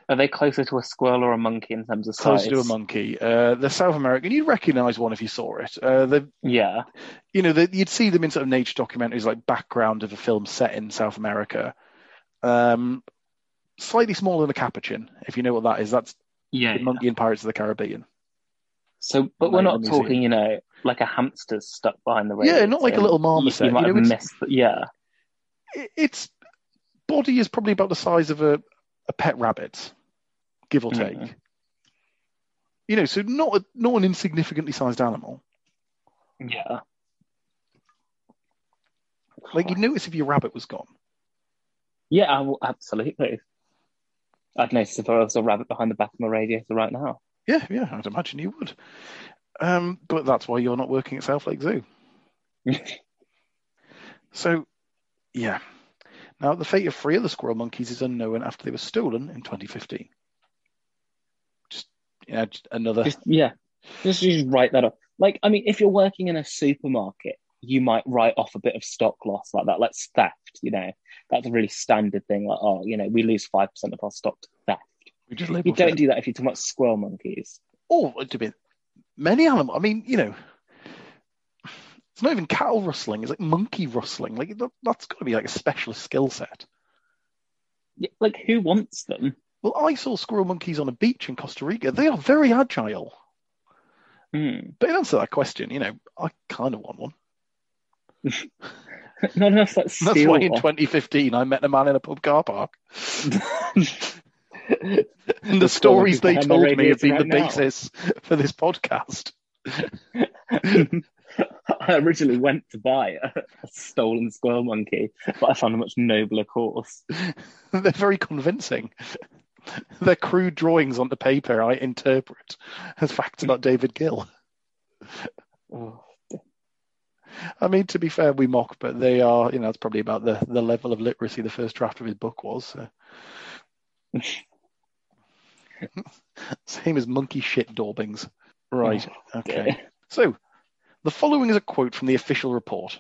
Are they closer to a squirrel or a monkey in terms of size? Closer to a monkey. Uh, they're South American. You'd recognise one if you saw it. Uh, Yeah. you know, they, you'd see them in sort of nature documentaries, like background of a film set in South America. Um, slightly smaller than a capuchin, if you know what that is. That's Yeah. the monkey in Pirates of the Caribbean. So, but we're not talking, museum. you know, like a hamster stuck behind the Yeah, not like a little marmoset, You, might you know, have missed. The, yeah. Its body is probably about the size of a, a pet rabbit, give or take. Mhm. You know, so not a, not an insignificantly sized animal. Yeah. Like you'd notice if your rabbit was gone. Yeah, I will, absolutely. I'd notice if there was a rabbit behind the back of my radiator right now. Yeah, yeah, I'd imagine you would. Um, but that's why you're not working at South Lake Zoo. So, yeah. Now, the fate of three other squirrel monkeys is unknown after they were stolen in 2015. Just, you know, just another. Just, yeah, just, just write that up. Like, I mean, if you're working in a supermarket, you might write off a bit of stock loss like that, like theft. You know, that's a really standard thing. Like, oh, you know, we lose five percent of our stock to theft. We just You don't do that if you're talking about squirrel monkeys. Or to be many animals. I mean, you know, it's not even cattle rustling. It's like monkey rustling. Like that, that's got to be like a specialist skill set. Yeah, Like, who wants them? Well, I saw squirrel monkeys on a beach in Costa Rica. They are very agile. Hmm. But in answer to that question, you know, I kind of want one. Not enough like That's why in one. 2015 I met a man in a pub car park. The And the stories they behind the told me have been the now. basis for this podcast. I originally went to buy a, a stolen squirrel monkey, but I found a much nobler course. They're very convincing. They're crude drawings onto paper I interpret as facts about David Gill. Oh, I mean, to be fair, we mock, but they are, you know, it's probably about the, the level of literacy the first draft of his book was. So. Same as monkey shit daubings. Right. Okay. So, the following is a quote from the official report.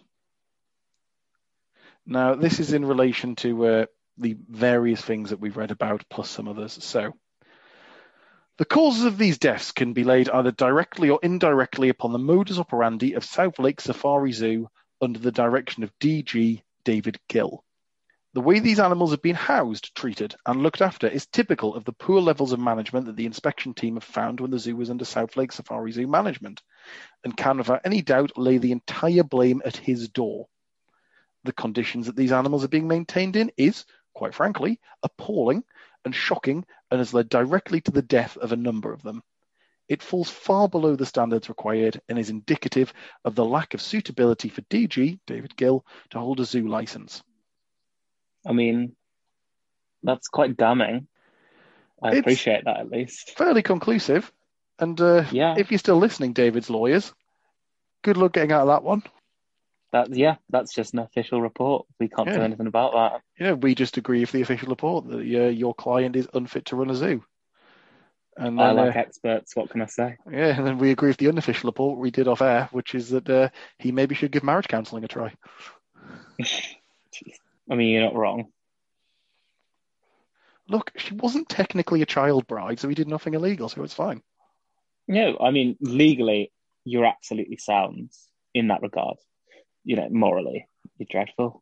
Now, this is in relation to uh, the various things that we've read about, plus some others. So, the causes of these deaths can be laid either directly or indirectly upon the modus operandi of South Lakes Safari Zoo under the direction of DG David Gill. The way these animals have been housed, treated, and looked after is typical of the poor levels of management that the inspection team have found when the zoo was under South Lakes Safari Zoo management, and can without any doubt lay the entire blame at his door. The conditions that these animals are being maintained in is, quite frankly, appalling and shocking and has led directly to the death of a number of them. It falls far below the standards required and is indicative of the lack of suitability for DG, David Gill, to hold a zoo license. I mean, that's quite damning. I It's- appreciate that at least. Fairly conclusive. And uh, Yeah. if you're still listening, David's lawyers, good luck getting out of that one. That yeah, that's just an official report. We can't do anything about that. Yeah, we just agree with the official report that uh, your client is unfit to run a zoo. And I like uh, experts. What can I say? yeah, and then we agree with the unofficial report we did off air, which is that uh, he maybe should give marriage counselling a try. I mean, you're not wrong. Look, she wasn't technically a child bride, so he did nothing illegal, so it's fine. No, I mean legally, you're absolutely sound in that regard. You know, morally, you're dreadful.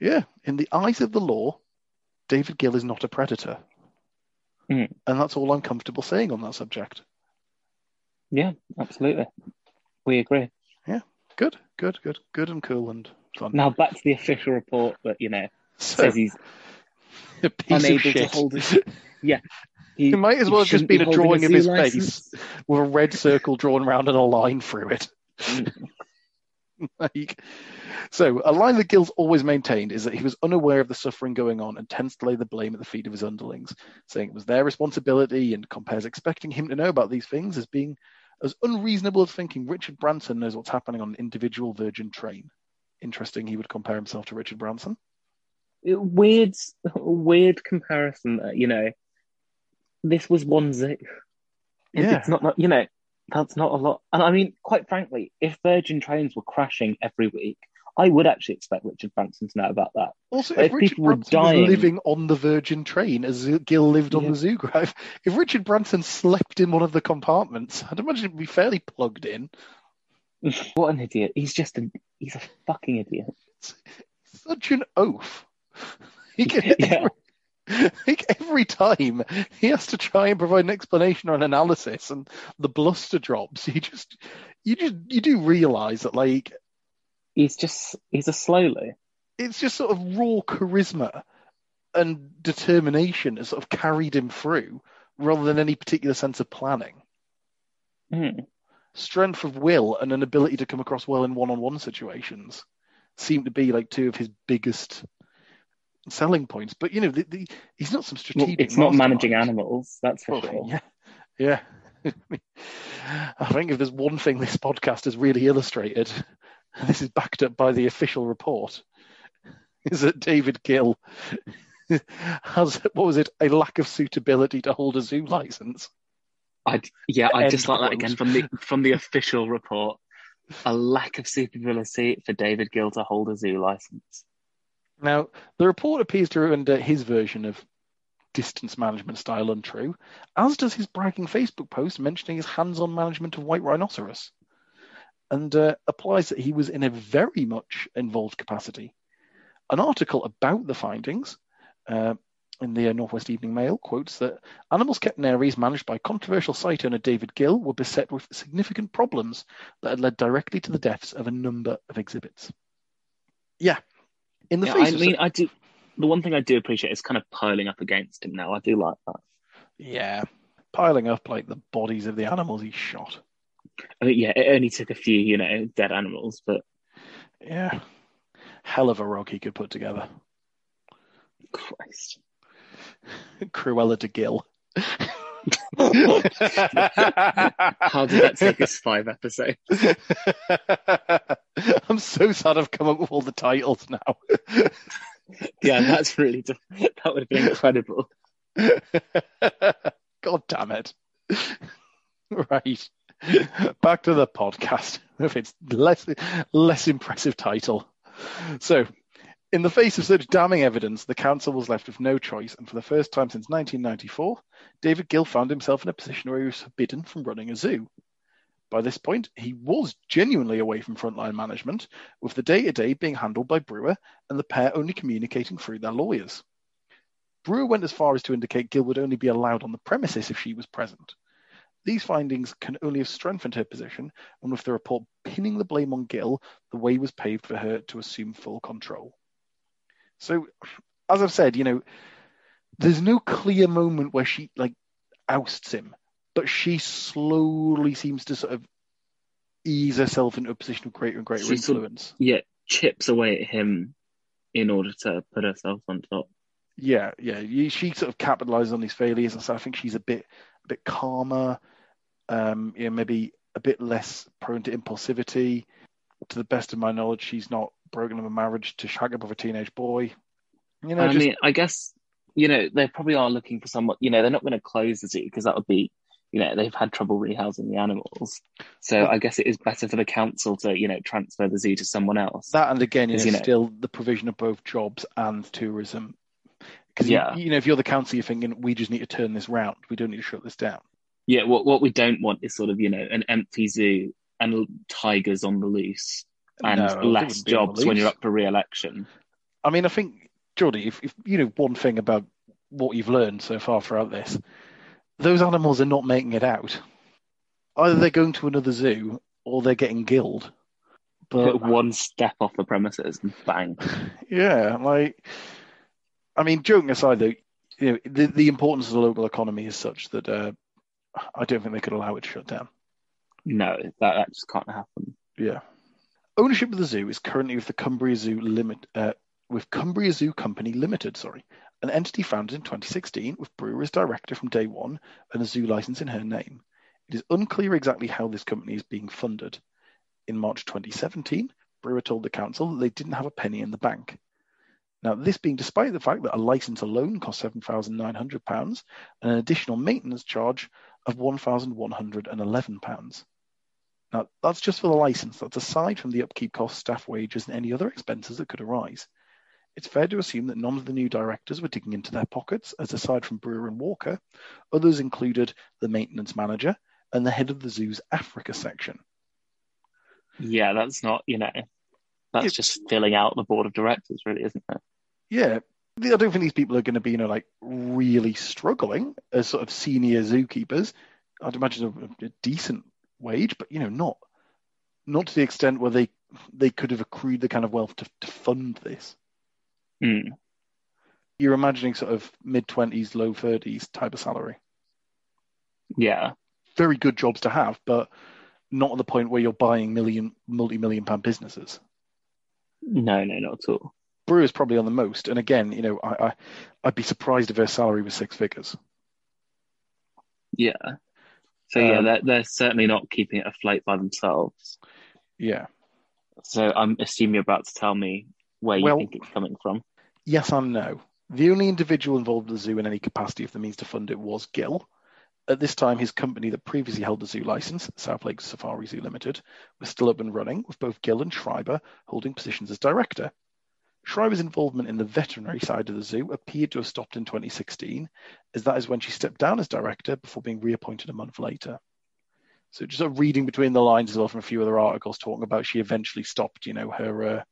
Yeah, in the eyes of the law, David Gill is not a predator. Mm. And that's all I'm comfortable saying on that subject. Yeah, absolutely. We agree. Yeah. Good, good, good, good and cool and fun. Now back to the official report that you know so, says he's a piece of unable to shit. hold his- yeah. He, It might as well have just shouldn't be been a drawing of his license. face with a red circle drawn around and a line through it. Like, so, a line that Gill's always maintained is that he was unaware of the suffering going on and tends to lay the blame at the feet of his underlings, saying it was their responsibility and compares expecting him to know about these things as being as unreasonable as thinking Richard Branson knows what's happening on an individual Virgin train. Interesting, he would compare himself to Richard Branson. weird, weird comparison. Uh, you know, this was one zoo. Yeah. It's not, not, you know, that's not a lot. And I mean, quite frankly, if Virgin trains were crashing every week, I would actually expect Richard Branson to know about that. Also, if if Richard people were Branson was dying- living on the Virgin train as Gill lived on Yeah. the Zoo Drive, if Richard Branson slept in one of the compartments, I'd imagine it'd be fairly plugged in. what an idiot! He's just a he's a fucking idiot. Such an oaf. He can, Yeah. every, like every time he has to try and provide an explanation or an analysis, and the bluster drops. You just, you just, you do realize that like He's just he's a slowly. it's just sort of raw charisma and determination has sort of carried him through, rather than any particular sense of planning. Mm. strength of will and an ability to come across well in one-on-one situations seem to be like two of his biggest selling points. But you know, the, the, he's not some Well, strategic. it's not managing animals, that's for Well, sure. Yeah, yeah. I think if there's one thing this podcast has really illustrated, and this is backed up by the official report, is that David Gill has, what was it, a lack of suitability to hold a zoo license. I yeah, I just like that again from the from the official report. A lack of suitability for David Gill to hold a zoo license. Now, the report appears to render his version of distance management style untrue, as does his bragging Facebook post mentioning his hands on management of white rhinoceros, and uh, applies that he was in a very much involved capacity. An article about the findings uh, in the uh, Northwest Evening Mail quotes that animals kept in areas managed by controversial site owner David Gill were beset with significant problems that had led directly to the deaths of a number of exhibits. Yeah. In the Yeah, face I of mean, such- I do. The one thing I do appreciate is kind of piling up against him now. I do like that. Yeah, piling up like the bodies of the animals he shot. I mean, yeah, it only took a few, you know, dead animals, but Yeah, hell of a rug he could put together. Christ. Cruella de Gill. How did that take us five episodes? I'm so sad I've come up with all the titles now. Yeah, that's really that would have been incredible. God damn it. Right. Back to the podcast with its less less impressive title. So, in the face of such damning evidence, the council was left with no choice, and for the first time since 1994, David Gill found himself in a position where he was forbidden from running a zoo. By this point, he was genuinely away from frontline management, with the day to day being handled by Brewer and the pair only communicating through their lawyers. Brewer went as far as to indicate Gill would only be allowed on the premises if she was present. These findings can only have strengthened her position, and with the report pinning the blame on Gill, the way was paved for her to assume full control. So, as I've said, you know, there's no clear moment where she like ousts him, but she slowly seems to sort of ease herself into a position of greater and greater She sort of- influence. Yeah, chips away at him in order to put herself on top. Yeah, yeah. She sort of capitalizes on these failures, and so I think she's a bit, a bit calmer. Um, you know, maybe a bit less prone to impulsivity. To the best of my knowledge, she's not broken up a marriage to shag up with a teenage boy. You know, I just mean, I guess you know they probably are looking for someone. You know, they're not going to close the zoo because that would be, you know, they've had trouble rehousing the animals. So Well- I guess it is better for the council to, you know, transfer the zoo to someone else. that, and again, is you know- still the provision of both jobs and tourism. Because Yeah. you, you know, if you're the council, you're thinking we just need to turn this round. We don't need to shut this down. Yeah, what what we don't want is sort of you know an empty zoo and tigers on the loose and No, less wouldn't be on the jobs when you're up for re-election. I mean, I think, Jordy, if, if you know one thing about what you've learned so far throughout this, those animals are not making it out. Either they're going to another zoo or they're getting gilled. But One step off the premises and bang. yeah, like, I mean, joking aside, though, you know, the, the importance of the local economy is such that uh, I don't think they could allow it to shut down. No, that, that just can't happen. Yeah. Ownership of the zoo is currently with the Cumbria Zoo Limit, uh, with Cumbria Zoo Company Limited, sorry, an entity founded in 2016 with Brewer as director from day one and a zoo license in her name. It is unclear exactly how this company is being funded. In March 2017, Brewer told the council that they didn't have a penny in the bank. Now, this being despite the fact that a license alone cost £7,900 and an additional maintenance charge of £1,111. Now, that's just for the license. That's aside from the upkeep costs, staff wages, and any other expenses that could arise. It's fair to assume that none of the new directors were digging into their pockets, as aside from Brewer and Walker, others included the maintenance manager and the head of the zoo's Africa section. Yeah, that's not you know, that's Yeah. just filling out the board of directors, really, isn't it? Yeah, I don't think these people are going to be, you know, like really struggling as sort of senior zookeepers. I'd imagine a, a decent wage, but you know, not not to the extent where they they could have accrued the kind of wealth to, to fund this. Hmm. You're imagining sort of mid twenties, low thirties type of salary. Yeah, Very good jobs to have, but not at the point where you're buying million, multi-million pound businesses. no, no, not at all. Brewer's probably on the most, and again, you know, I, I I'd be surprised if her salary was six figures. Yeah. So yeah, Um, they're they're certainly not keeping it afloat by themselves. Yeah. So I'm assuming you're about to tell me where you think it's coming from. Yes and no. The only individual involved in the zoo in any capacity of the means to fund it was Gill. At this time, his company that previously held the zoo license, South Lakes Safari Zoo Limited, was still up and running, with both Gill and Schreiber holding positions as director. Schreiber's involvement in the veterinary side of the zoo appeared to have stopped in 2016, as that is when she stepped down as director before being reappointed a month later. So just of reading between the lines as well from a few other articles talking about she eventually stopped, you know, her uh,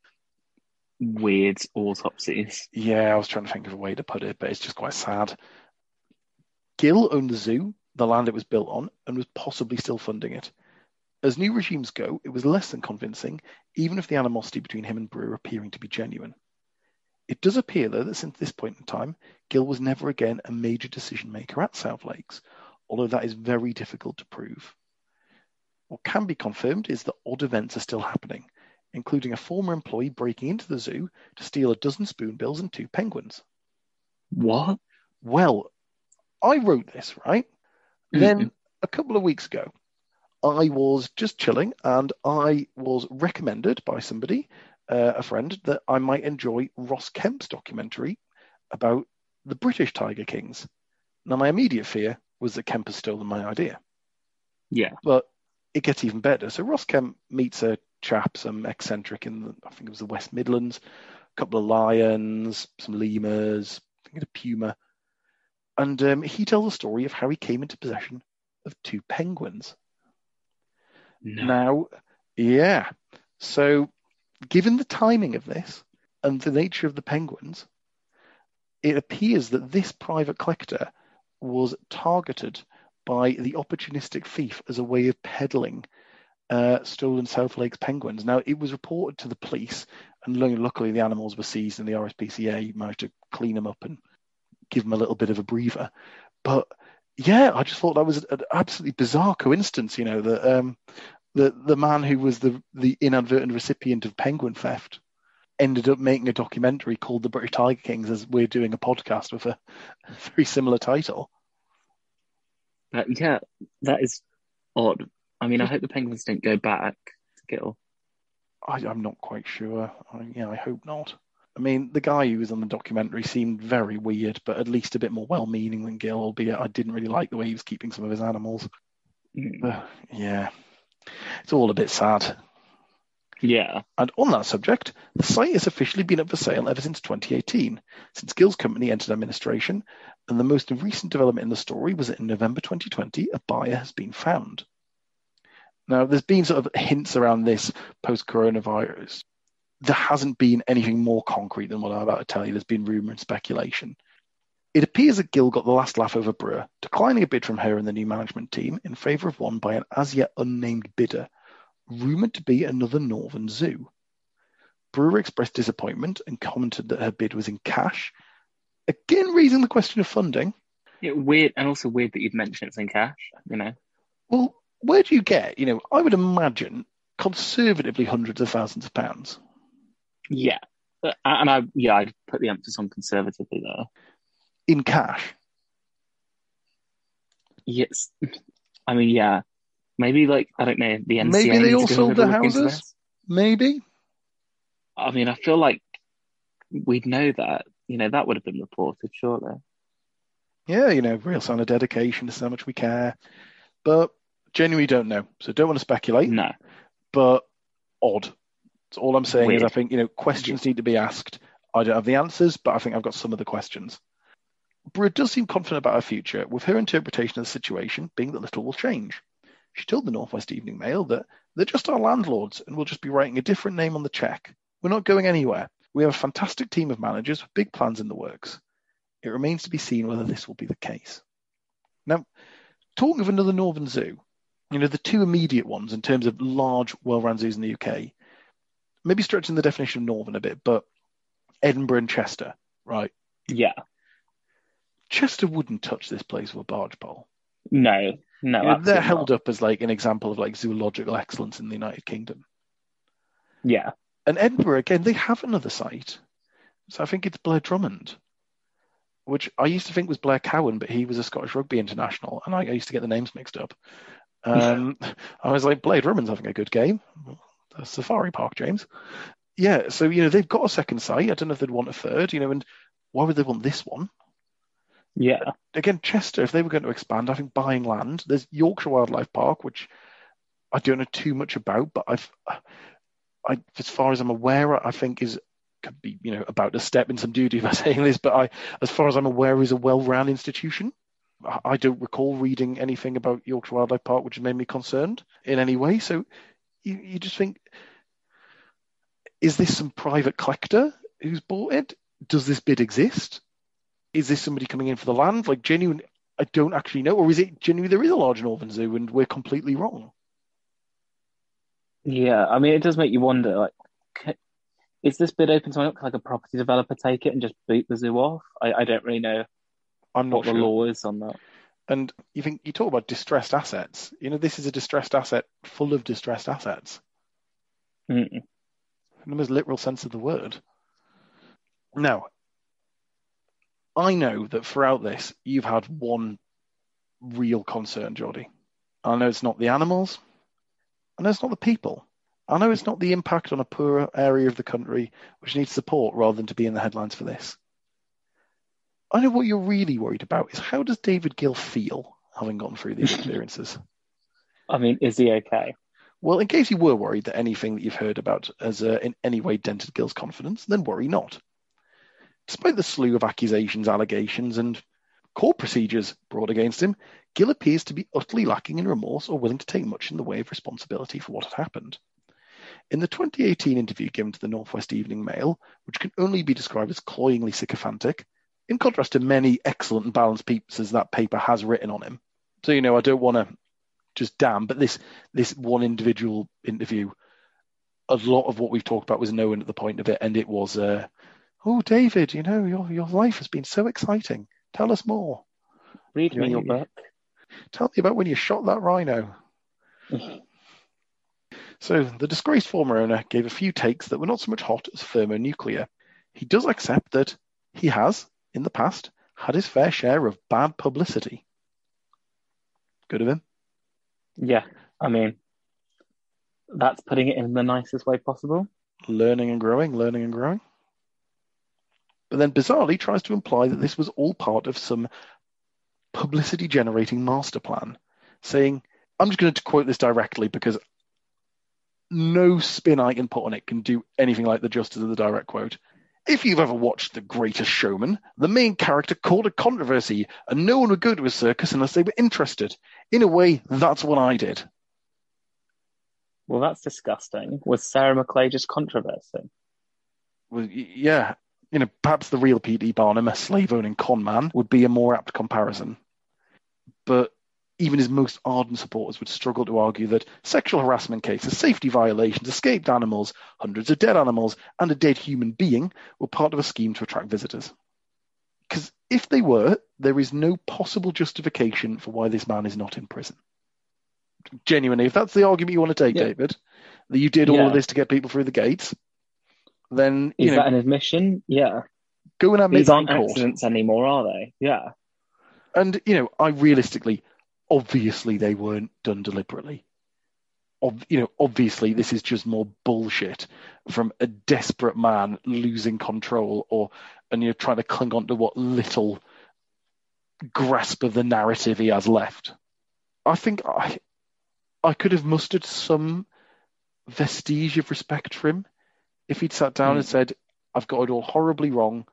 Weird autopsies. yeah, I was trying to think of a way to put it, but it's just quite sad. Gill owned the zoo, the land it was built on, and was possibly still funding it. As new regimes go, it was less than convincing, even if the animosity between him and Brewer appearing to be genuine. It does appear, though, that since this point in time, Gill was never again a major decision maker at South Lakes, although that is very difficult to prove. What can be confirmed is that odd events are still happening, including a former employee breaking into the zoo to steal a dozen spoonbills and two penguins. What? Well, I wrote this, right? Mm-hmm. Then a couple of weeks ago, I was just chilling and I was recommended by somebody, uh, a friend, that I might enjoy Ross Kemp's documentary about the British Tiger Kings. Now, my immediate fear was that Kemp has stolen my idea. Yeah. But it gets even better. So Ross Kemp meets a chap, some eccentric in the, I think it was the West Midlands, a couple of lions, some lemurs, I think a puma, and um, he tells a story of how he came into possession of two penguins. No. Now, yeah. So, given the timing of this and the nature of the penguins, it appears that this private collector was targeted by the opportunistic thief as a way of peddling uh, stolen South Lakes penguins. Now, it was reported to the police, and luckily the animals were seized, and the RSPCA managed to clean them up and give them a little bit of a breather. But yeah, I just thought that was an absolutely bizarre coincidence. You know that um, the the man who was the the inadvertent recipient of penguin theft ended up making a documentary called The British Tiger Kings, as we're doing a podcast with a very similar title. That- yeah, that is odd. I mean, I hope the penguins don't go back to Gill. I, I'm not quite sure. I, yeah, I hope not. I mean, the guy who was on the documentary seemed very weird, but at least a bit more well-meaning than Gill. Albeit, I didn't really like the way he was keeping some of his animals. Mm. Uh, yeah, it's all a bit sad. Yeah. And on that subject, the site has officially been up for sale ever since 2018, since Gill's company entered administration. And the most recent development in the story was that in November 2020, a buyer has been found. Now, there's been sort of hints around this post coronavirus. There hasn't been anything more concrete than what I'm about to tell you. There's been rumour and speculation. It appears that Gill got the last laugh over Brewer, declining a bid from her and the new management team in favour of one by an as yet unnamed bidder, rumoured to be another Northern Zoo. Brewer expressed disappointment and commented that her bid was in cash, again raising the question of funding. yeah. Weird, and also weird that you'd mention it's in cash, you know? Well, where do you get, you know, I would imagine conservatively hundreds of thousands of pounds Yeah. Uh, And I, yeah, I'd put the emphasis on conservatively there. In cash. Yes. I mean, yeah. Maybe like I don't know the NCA. Maybe they all sold their houses? Maybe. I mean, I feel like we'd know that. You know, that would have been reported, surely. Yeah, you know, real sign of dedication to how much we care. But genuinely don't know. So don't want to speculate, No. but odd. So all I'm saying is I think, you know, questions need to be asked. I don't have the answers, but I think I've got some of the questions. Brewer does seem confident about her future, with her interpretation of the situation being that little will change. She told the Northwest Evening Mail that they're just our landlords and we'll just be writing a different name on the check. We're not going anywhere. We have a fantastic team of managers with big plans in the works. It remains to be seen whether this will be the case. Now, talking of another Northern Zoo, you know, the two immediate ones in terms of large, well run zoos in the UK, maybe stretching the definition of Northern a bit, but Edinburgh and Chester, right? Yeah. Chester wouldn't touch this place with a barge pole. No. No. You know, they're held not. up as like an example of like zoological excellence in the United Kingdom. Yeah. And Edinburgh, again, they have another site. So I think it's Blair Drummond, which I used to think was Blair Cowan, but he was a Scottish rugby international, and I, I used to get the names mixed up. Um, I was like, Blair Drummond's having a good game. the safari park, James. Yeah, so you know they've got a second site. I don't know if they'd want a third. You know, and why would they want this one? Yeah. Again, Chester, if they were going to expand, I think buying land. There's Yorkshire Wildlife Park, which I don't know too much about, but I've, I, as far as I'm aware, I think is could be you know about to step in some duty by saying this, but I, as far as I'm aware, is a well-run institution. I, don't recall reading anything about Yorkshire Wildlife Park which made me concerned in any way. So you, you just think, is this some private collector who's bought it? Does this bid exist? Is this somebody coming in for the land? Like genuine, I don't actually know, or is it genuinely there is a large northern zoo and we're completely wrong? Yeah, I mean, it does make you wonder. Like, is this bid open to anyone? like a property developer take it and just boot the zoo off? I, I don't really know. I'm not what sure. the law is on that. And you think you talk about distressed assets. You know, this is a distressed asset full of distressed assets. Mm. In the most literal sense of the word. Now, I know that throughout this, you've had one real concern, Geordie. I know it's not the animals. I know it's not the people. I know it's not the impact on a poorer area of the country which needs support rather than to be in the headlines for this. I know what you're really worried about is how does David Gill feel having gone through these experiences? I mean, is he okay? Well, in case you were worried that anything that you've heard about has uh, in any way dented Gill's confidence, then worry not. Despite the slew of accusations, allegations, and court procedures brought against him, Gill appears to be utterly lacking in remorse or willing to take much in the way of responsibility for what had happened. In the 2018 interview given to the Northwest Evening Mail, which can only be described as cloyingly sycophantic, in contrast to many excellent and balanced pieces that paper has written on him. So, you know, I don't want to just damn, but this this one individual interview, a lot of what we've talked about was known at the point of it, and it was, uh, oh, David, you know, your your life has been so exciting. Tell us more. Read me your book. Tell me about when you shot that rhino. So the disgraced former owner gave a few takes that were not so much hot as thermonuclear. He does accept that he has, in the past, had his fair share of bad publicity. Good of him. Yeah, I mean, that's putting it in the nicest way possible. Learning and growing, learning and growing. But then bizarrely tries to imply that this was all part of some publicity generating master plan, saying, I'm just going to quote this directly because no spin I can put on it can do anything like the justice of the direct quote. If you've ever watched The Greatest Showman, the main character called a controversy, and no one would go to a circus unless they were interested. In a way, that's what I did. Well, that's disgusting. Was Sarah McClay just controversy? Well, yeah, you know, perhaps the real P.T. Barnum, a slave-owning con man, would be a more apt comparison. But even his most ardent supporters would struggle to argue that sexual harassment cases, safety violations, escaped animals, hundreds of dead animals, and a dead human being were part of a scheme to attract visitors. Because if they were, there is no possible justification for why this man is not in prison. Genuinely, if that's the argument you want to take, Yeah. David, that you did all Yeah. of this to get people through the gates, then Is know, that an admission? Yeah. go and admit These aren't court. accidents anymore, are they? Yeah. And you know, I realistically, obviously, they weren't done deliberately. Ob- you know, obviously, this is just more bullshit from a desperate man losing control, or and you're trying to cling on to what little grasp of the narrative he has left. I think I, I could have mustered some vestige of respect for him if he'd sat down Hmm. and said, "I've got it all horribly wrong.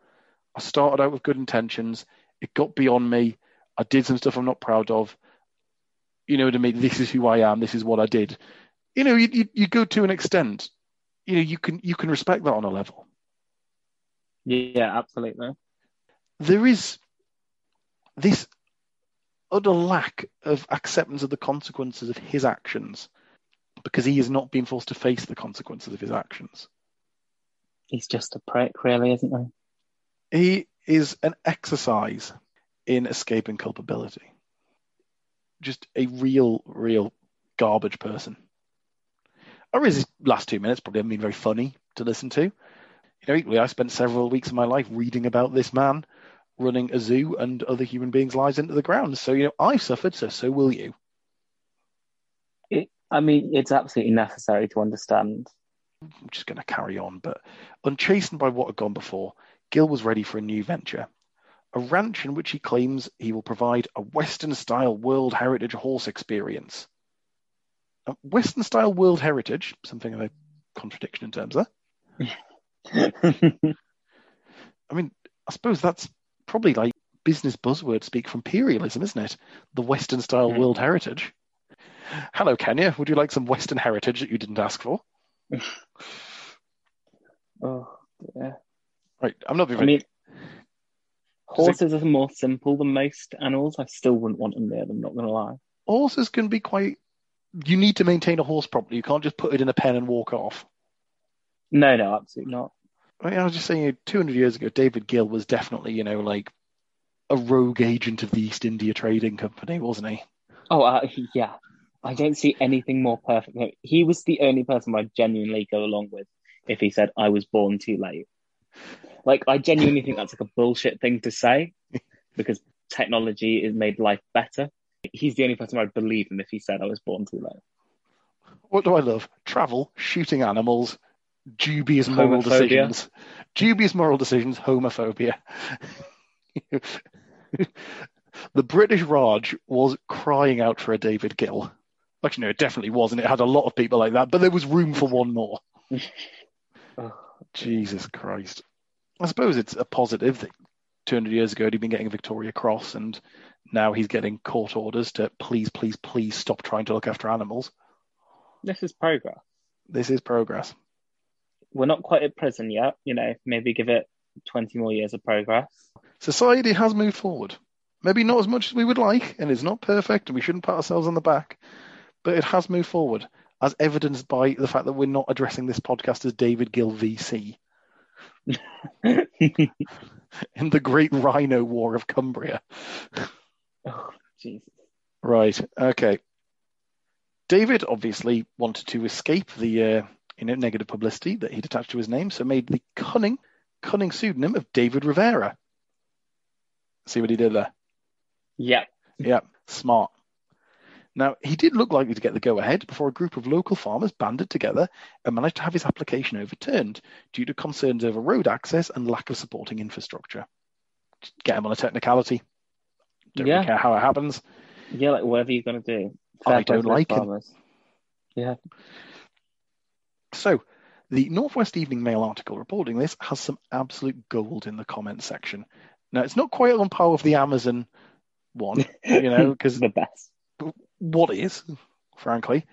I started out with good intentions. It got beyond me. I did some stuff I'm not proud of. You know what I mean? This is who I am. This is what I did. You know, you, you, you go to an extent. You know, you can you can respect that on a level. Yeah, absolutely. There is this utter lack of acceptance of the consequences of his actions because he has not been forced to face the consequences of his actions. He's just a prick, really, isn't he? He is an exercise in escaping culpability. Just a real, real garbage person. I realize his last two minutes probably haven't been very funny to listen to. You know, equally, I spent several weeks of my life reading about this man running a zoo and other human beings' lives into the ground. So, you know, I've suffered, so so will you. I mean, it's absolutely necessary to understand. I'm just going to carry on, but unchastened by what had gone before, Gill was ready for a new venture. A ranch in which he claims he will provide a Western style World Heritage horse experience. A Western style World Heritage, something of a contradiction in terms there. I mean, I suppose that's probably like business buzzword speak from imperialism, isn't it? The Western style Mm. World Heritage. Hello, Kenya. Would you like some Western heritage that you didn't ask for? oh, dear. Right, I'm not being I mean, horses are more simple than most animals. I still wouldn't want them near them, not going to lie. horses can be quite. You need to maintain a horse properly. You can't just put it in a pen and walk off. No, no, absolutely not. I, mean, I was just saying, 200 years ago, David Gill was definitely, you know, like a rogue agent of the East India Trading Company, wasn't he? Oh, uh, yeah. I don't see anything more perfect. He was the only person I'd genuinely go along with if he said, I was born too late. Like, I genuinely think that's like a bullshit thing to say because technology has made life better. He's the only person I'd believe him if he said I was born too late. What do I love? Travel, shooting animals, dubious moral Homophobia. decisions. Dubious moral decisions, homophobia. the British Raj was crying out for a David Gill. Actually, no, it definitely wasn't. It had a lot of people like that, but there was room for one more. Oh, Jesus Christ. I suppose it's a positive that 200 years ago he'd been getting a Victoria Cross and now he's getting court orders to please, please, please stop trying to look after animals. this is progress. This is progress. We're not quite at prison yet. You know, maybe give it 20 more years of progress. Society has moved forward. Maybe not as much as we would like, and it's not perfect, and we shouldn't pat ourselves on the back, but it has moved forward, as evidenced by the fact that we're not addressing this podcast as David Gill VC in the Great Rhino War of Cumbria. oh, Jesus. Right. Okay. David obviously wanted to escape the uh, you know negative publicity that he'd attached to his name, so made the cunning, cunning pseudonym of David Rivera. See what he did there? Yeah. Yeah, smart. Now he did look likely to get the go-ahead before a group of local farmers banded together and managed to have his application overturned due to concerns over road access and lack of supporting infrastructure. Get him on a technicality. Don't Yeah. really care how it happens. Yeah, like whatever you're going to do. I don't like him. farmers. Yeah. So, the Northwest Evening Mail article reporting this has some absolute gold in the comments section. Now, it's not quite on par with the Amazon one, you know, because the best. What is, frankly.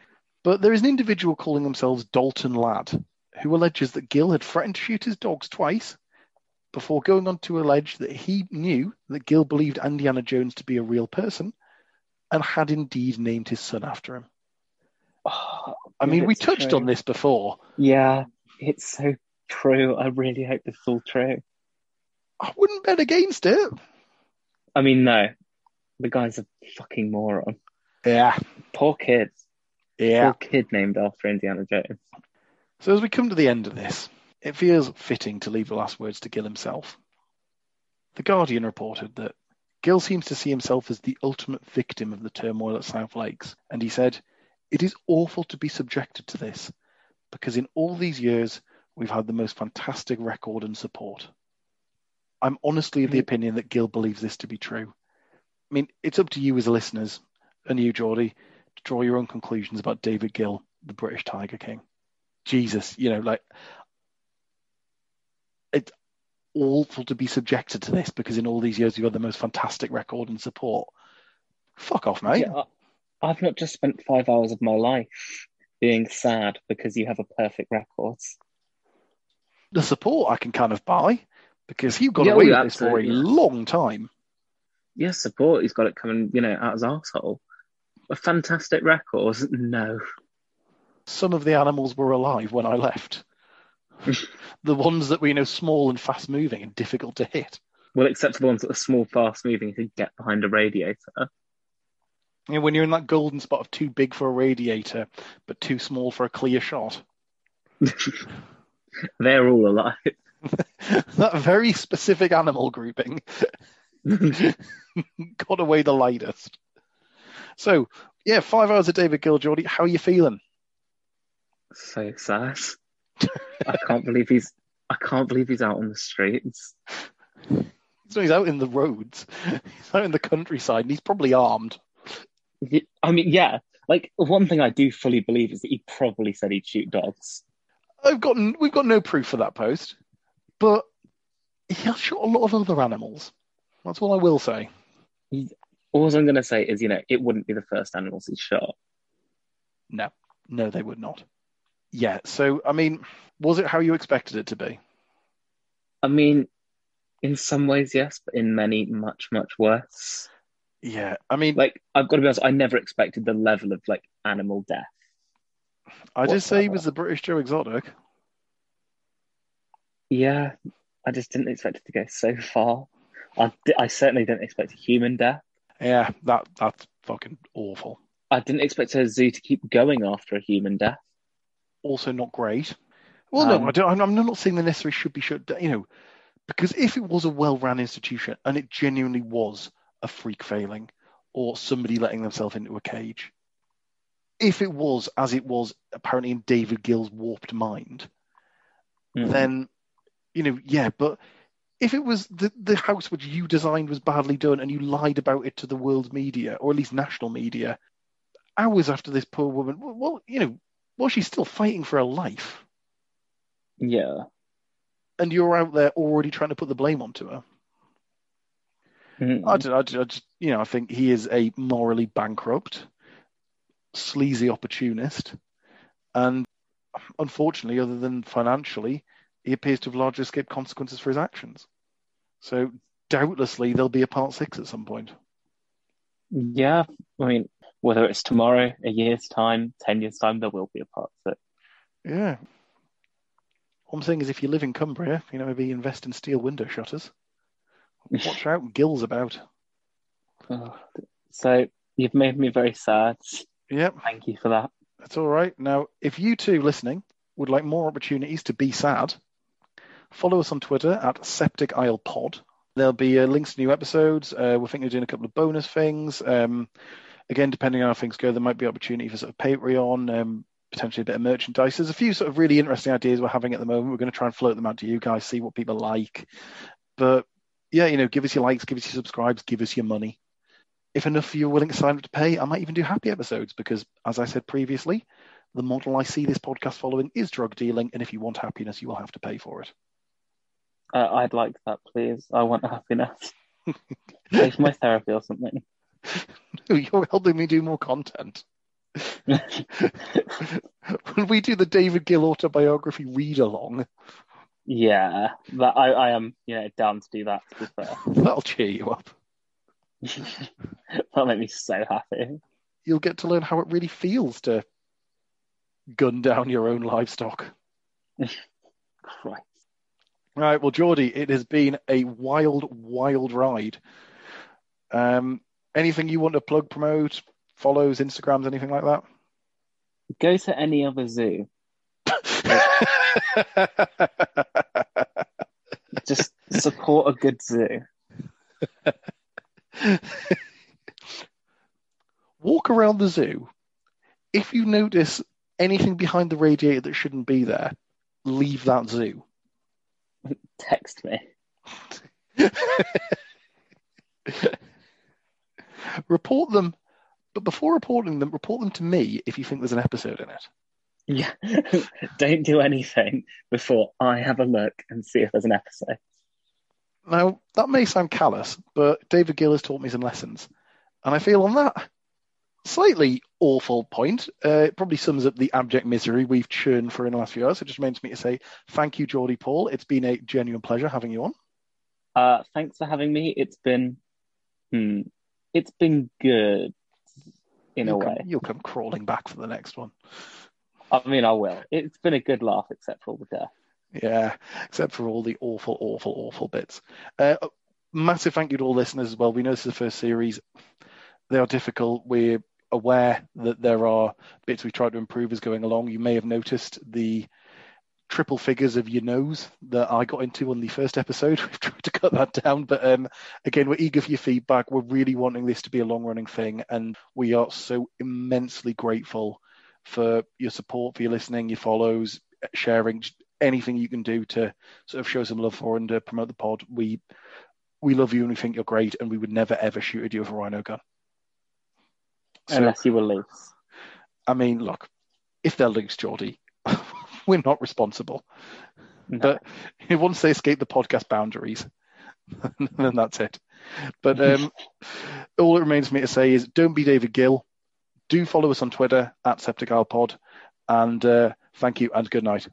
But there is an individual calling themselves Dalton Ladd who alleges that Gill had threatened to shoot his dogs twice before going on to allege that he knew that Gill believed Indiana Jones to be a real person and had indeed named his son after him. Oh, I mean, we touched true. on this before. Yeah, it's so true. I really hope this is all true. I wouldn't bet against it. I mean, no, the guy's a fucking moron. Yeah, Poor kid. yeah. Poor kid named after Indiana Jones. So as we come to the end of this, it feels fitting to leave the last words to Gill himself. The Guardian reported that Gill seems to see himself as the ultimate victim of the turmoil at South Lakes, and he said, It is awful to be subjected to this, because in all these years we've had the most fantastic record and support. I'm honestly of the Mm. opinion that Gill believes this to be true. I mean, it's up to you as listeners, and you, Geordie, to draw your own conclusions about David Gill, the British Tiger King. Jesus, you know, like it's awful to be subjected to this because in all these years you've had the most fantastic record and support. Fuck off, mate. Yeah, I've not just spent five hours of my life being sad because you have a perfect record. The support I can kind of buy because you've got Yeah, away with this for a long time. Yes, support. He's got it coming, you know, out his arsehole. A fantastic record. No. Some of the animals were alive when I left. the ones that were, you know, small and fast moving and difficult to hit. Well, except for the ones that are small, fast moving, who get behind a radiator. You know, when you're in that golden spot of too big for a radiator but too small for a clear shot. They're all alive. that very specific animal grouping got away the lightest. So, yeah, five hours of David Gill, Geordie. How are you feeling? So sad. I can't believe he's. I can't believe he's out on the streets. So he's out in the roads. He's out in the countryside, and he's probably armed. I mean, yeah. Like one thing I do fully believe is that he probably said he'd shoot dogs. I've got we've got no proof for that post, but he has shot a lot of other animals. That's all I will say. All I'm going to say is, you know, it wouldn't be the first animals he's shot. No, no, they would not. Yeah. So, I mean, was it how you expected it to be? I mean, in some ways, yes, but in many, much, much worse. Yeah. I mean, Like, I've got to be honest, I never expected the level of like animal death. I just say he was the British Joe Exotic. Yeah, I just didn't expect it to go so far. I, I certainly didn't expect a human death. Yeah, that that's fucking awful. I didn't expect a zoo to keep going after a human death. Also, not great. Well, Um, no, I don't. I'm- not saying the necessary should be shut down. You know, because if it was a well-run institution and it genuinely was a freak failing or somebody letting themselves into a cage, if it was as it was apparently in David Gill's warped mind, Mm. then you know, yeah, but if it was the the house which you designed was badly done and you lied about it to the world media or at least national media hours after this poor woman, well, well you know, well, she's still fighting for her life, Yeah. and you're out there already trying to put the blame onto her. Mm. I, don't, I, just- I just, you know, I think he is a morally bankrupt, sleazy opportunist, and unfortunately, other than financially, he appears to have largely escaped consequences for his actions. So, doubtlessly, there'll be a part six at some point. Yeah, I mean, whether it's tomorrow, a year's time, ten years' time, there will be a part six. Yeah. All I'm saying is, if you live in Cumbria, you know, maybe invest in steel window shutters. Watch out, Gill's about. Oh, So you've made me very sad. Yep. Thank you for that. That's all right. Now, if you two listening would like more opportunities to be sad, follow us on Twitter at Septic Isle Pod. There'll be uh, links to new episodes. Uh, we're thinking of doing a couple of bonus things. Um, again, depending on how things go, there might be opportunity for sort of Patreon, um, potentially a bit of merchandise. There's a few sort of really interesting ideas we're having at the moment. We're going to try and float them out to you guys, see what people like. But yeah, you know, give us your likes, give us your subscribes, give us your money. If enough of you are willing to sign up to pay, I might even do happy episodes because, as I said previously, the model I see this podcast following is drug dealing, and if you want happiness, you will have to pay for it. Uh, I'd like that, please. I want happiness. Pay for my therapy or something. You're helping me do more content. when we do the David Gill autobiography read along, yeah, that I, I am, you know, down to do that. To be fair, that'll cheer you up. that'll make me so happy. You'll get to learn how it really feels to gun down your own livestock. Christ. All right, well, Geordie, it has been a wild, wild ride. Um, anything you want to plug, promote, follows, Instagrams, anything like that? Go to any other zoo. Just support a good zoo. Walk around the zoo. If you notice anything behind the radiator that shouldn't be there, leave that zoo. Text me. report them, but before reporting them, report them to me if you think there's an episode in it. Yeah. Don't do anything before I have a look and see if there's an episode. Now, that may sound callous, but David Gill has taught me some lessons. And I feel on that slightly awful point, uh, it probably sums up the abject misery we've churned for in the last few hours. It just remains me to say thank you, Geordie Paul. It's been a genuine pleasure having you on. Uh, thanks for having me. It's been, hmm, it's been good in you'll a come, way. You'll come crawling back for the next one. I mean, I will. It's been a good laugh, except for all the death. Yeah, except for all the awful, awful, awful bits. Uh, massive thank you to all listeners as well. We know this is the first series. They are difficult. We're aware that there are bits we've tried to improve as going along. You may have noticed the triple figures of your nose that I got into on the first episode. We've tried to cut that down, but um, again, we're eager for your feedback. We're really wanting this to be a long running thing, and we are so immensely grateful for your support, for your listening, your follows, sharing, anything you can do to sort of show some love for and uh, promote the pod. We we love you and we think you're great, and we would never ever shoot at you with a rhino gun. So, Unless you were loose. I mean, look, if they're loose, Geordie, we're not responsible. No. But once they escape the podcast boundaries, then that's it. But um, all it remains for me to say is don't be David Gill. Do follow us on Twitter at SepticIslePod. And uh, thank you and good night.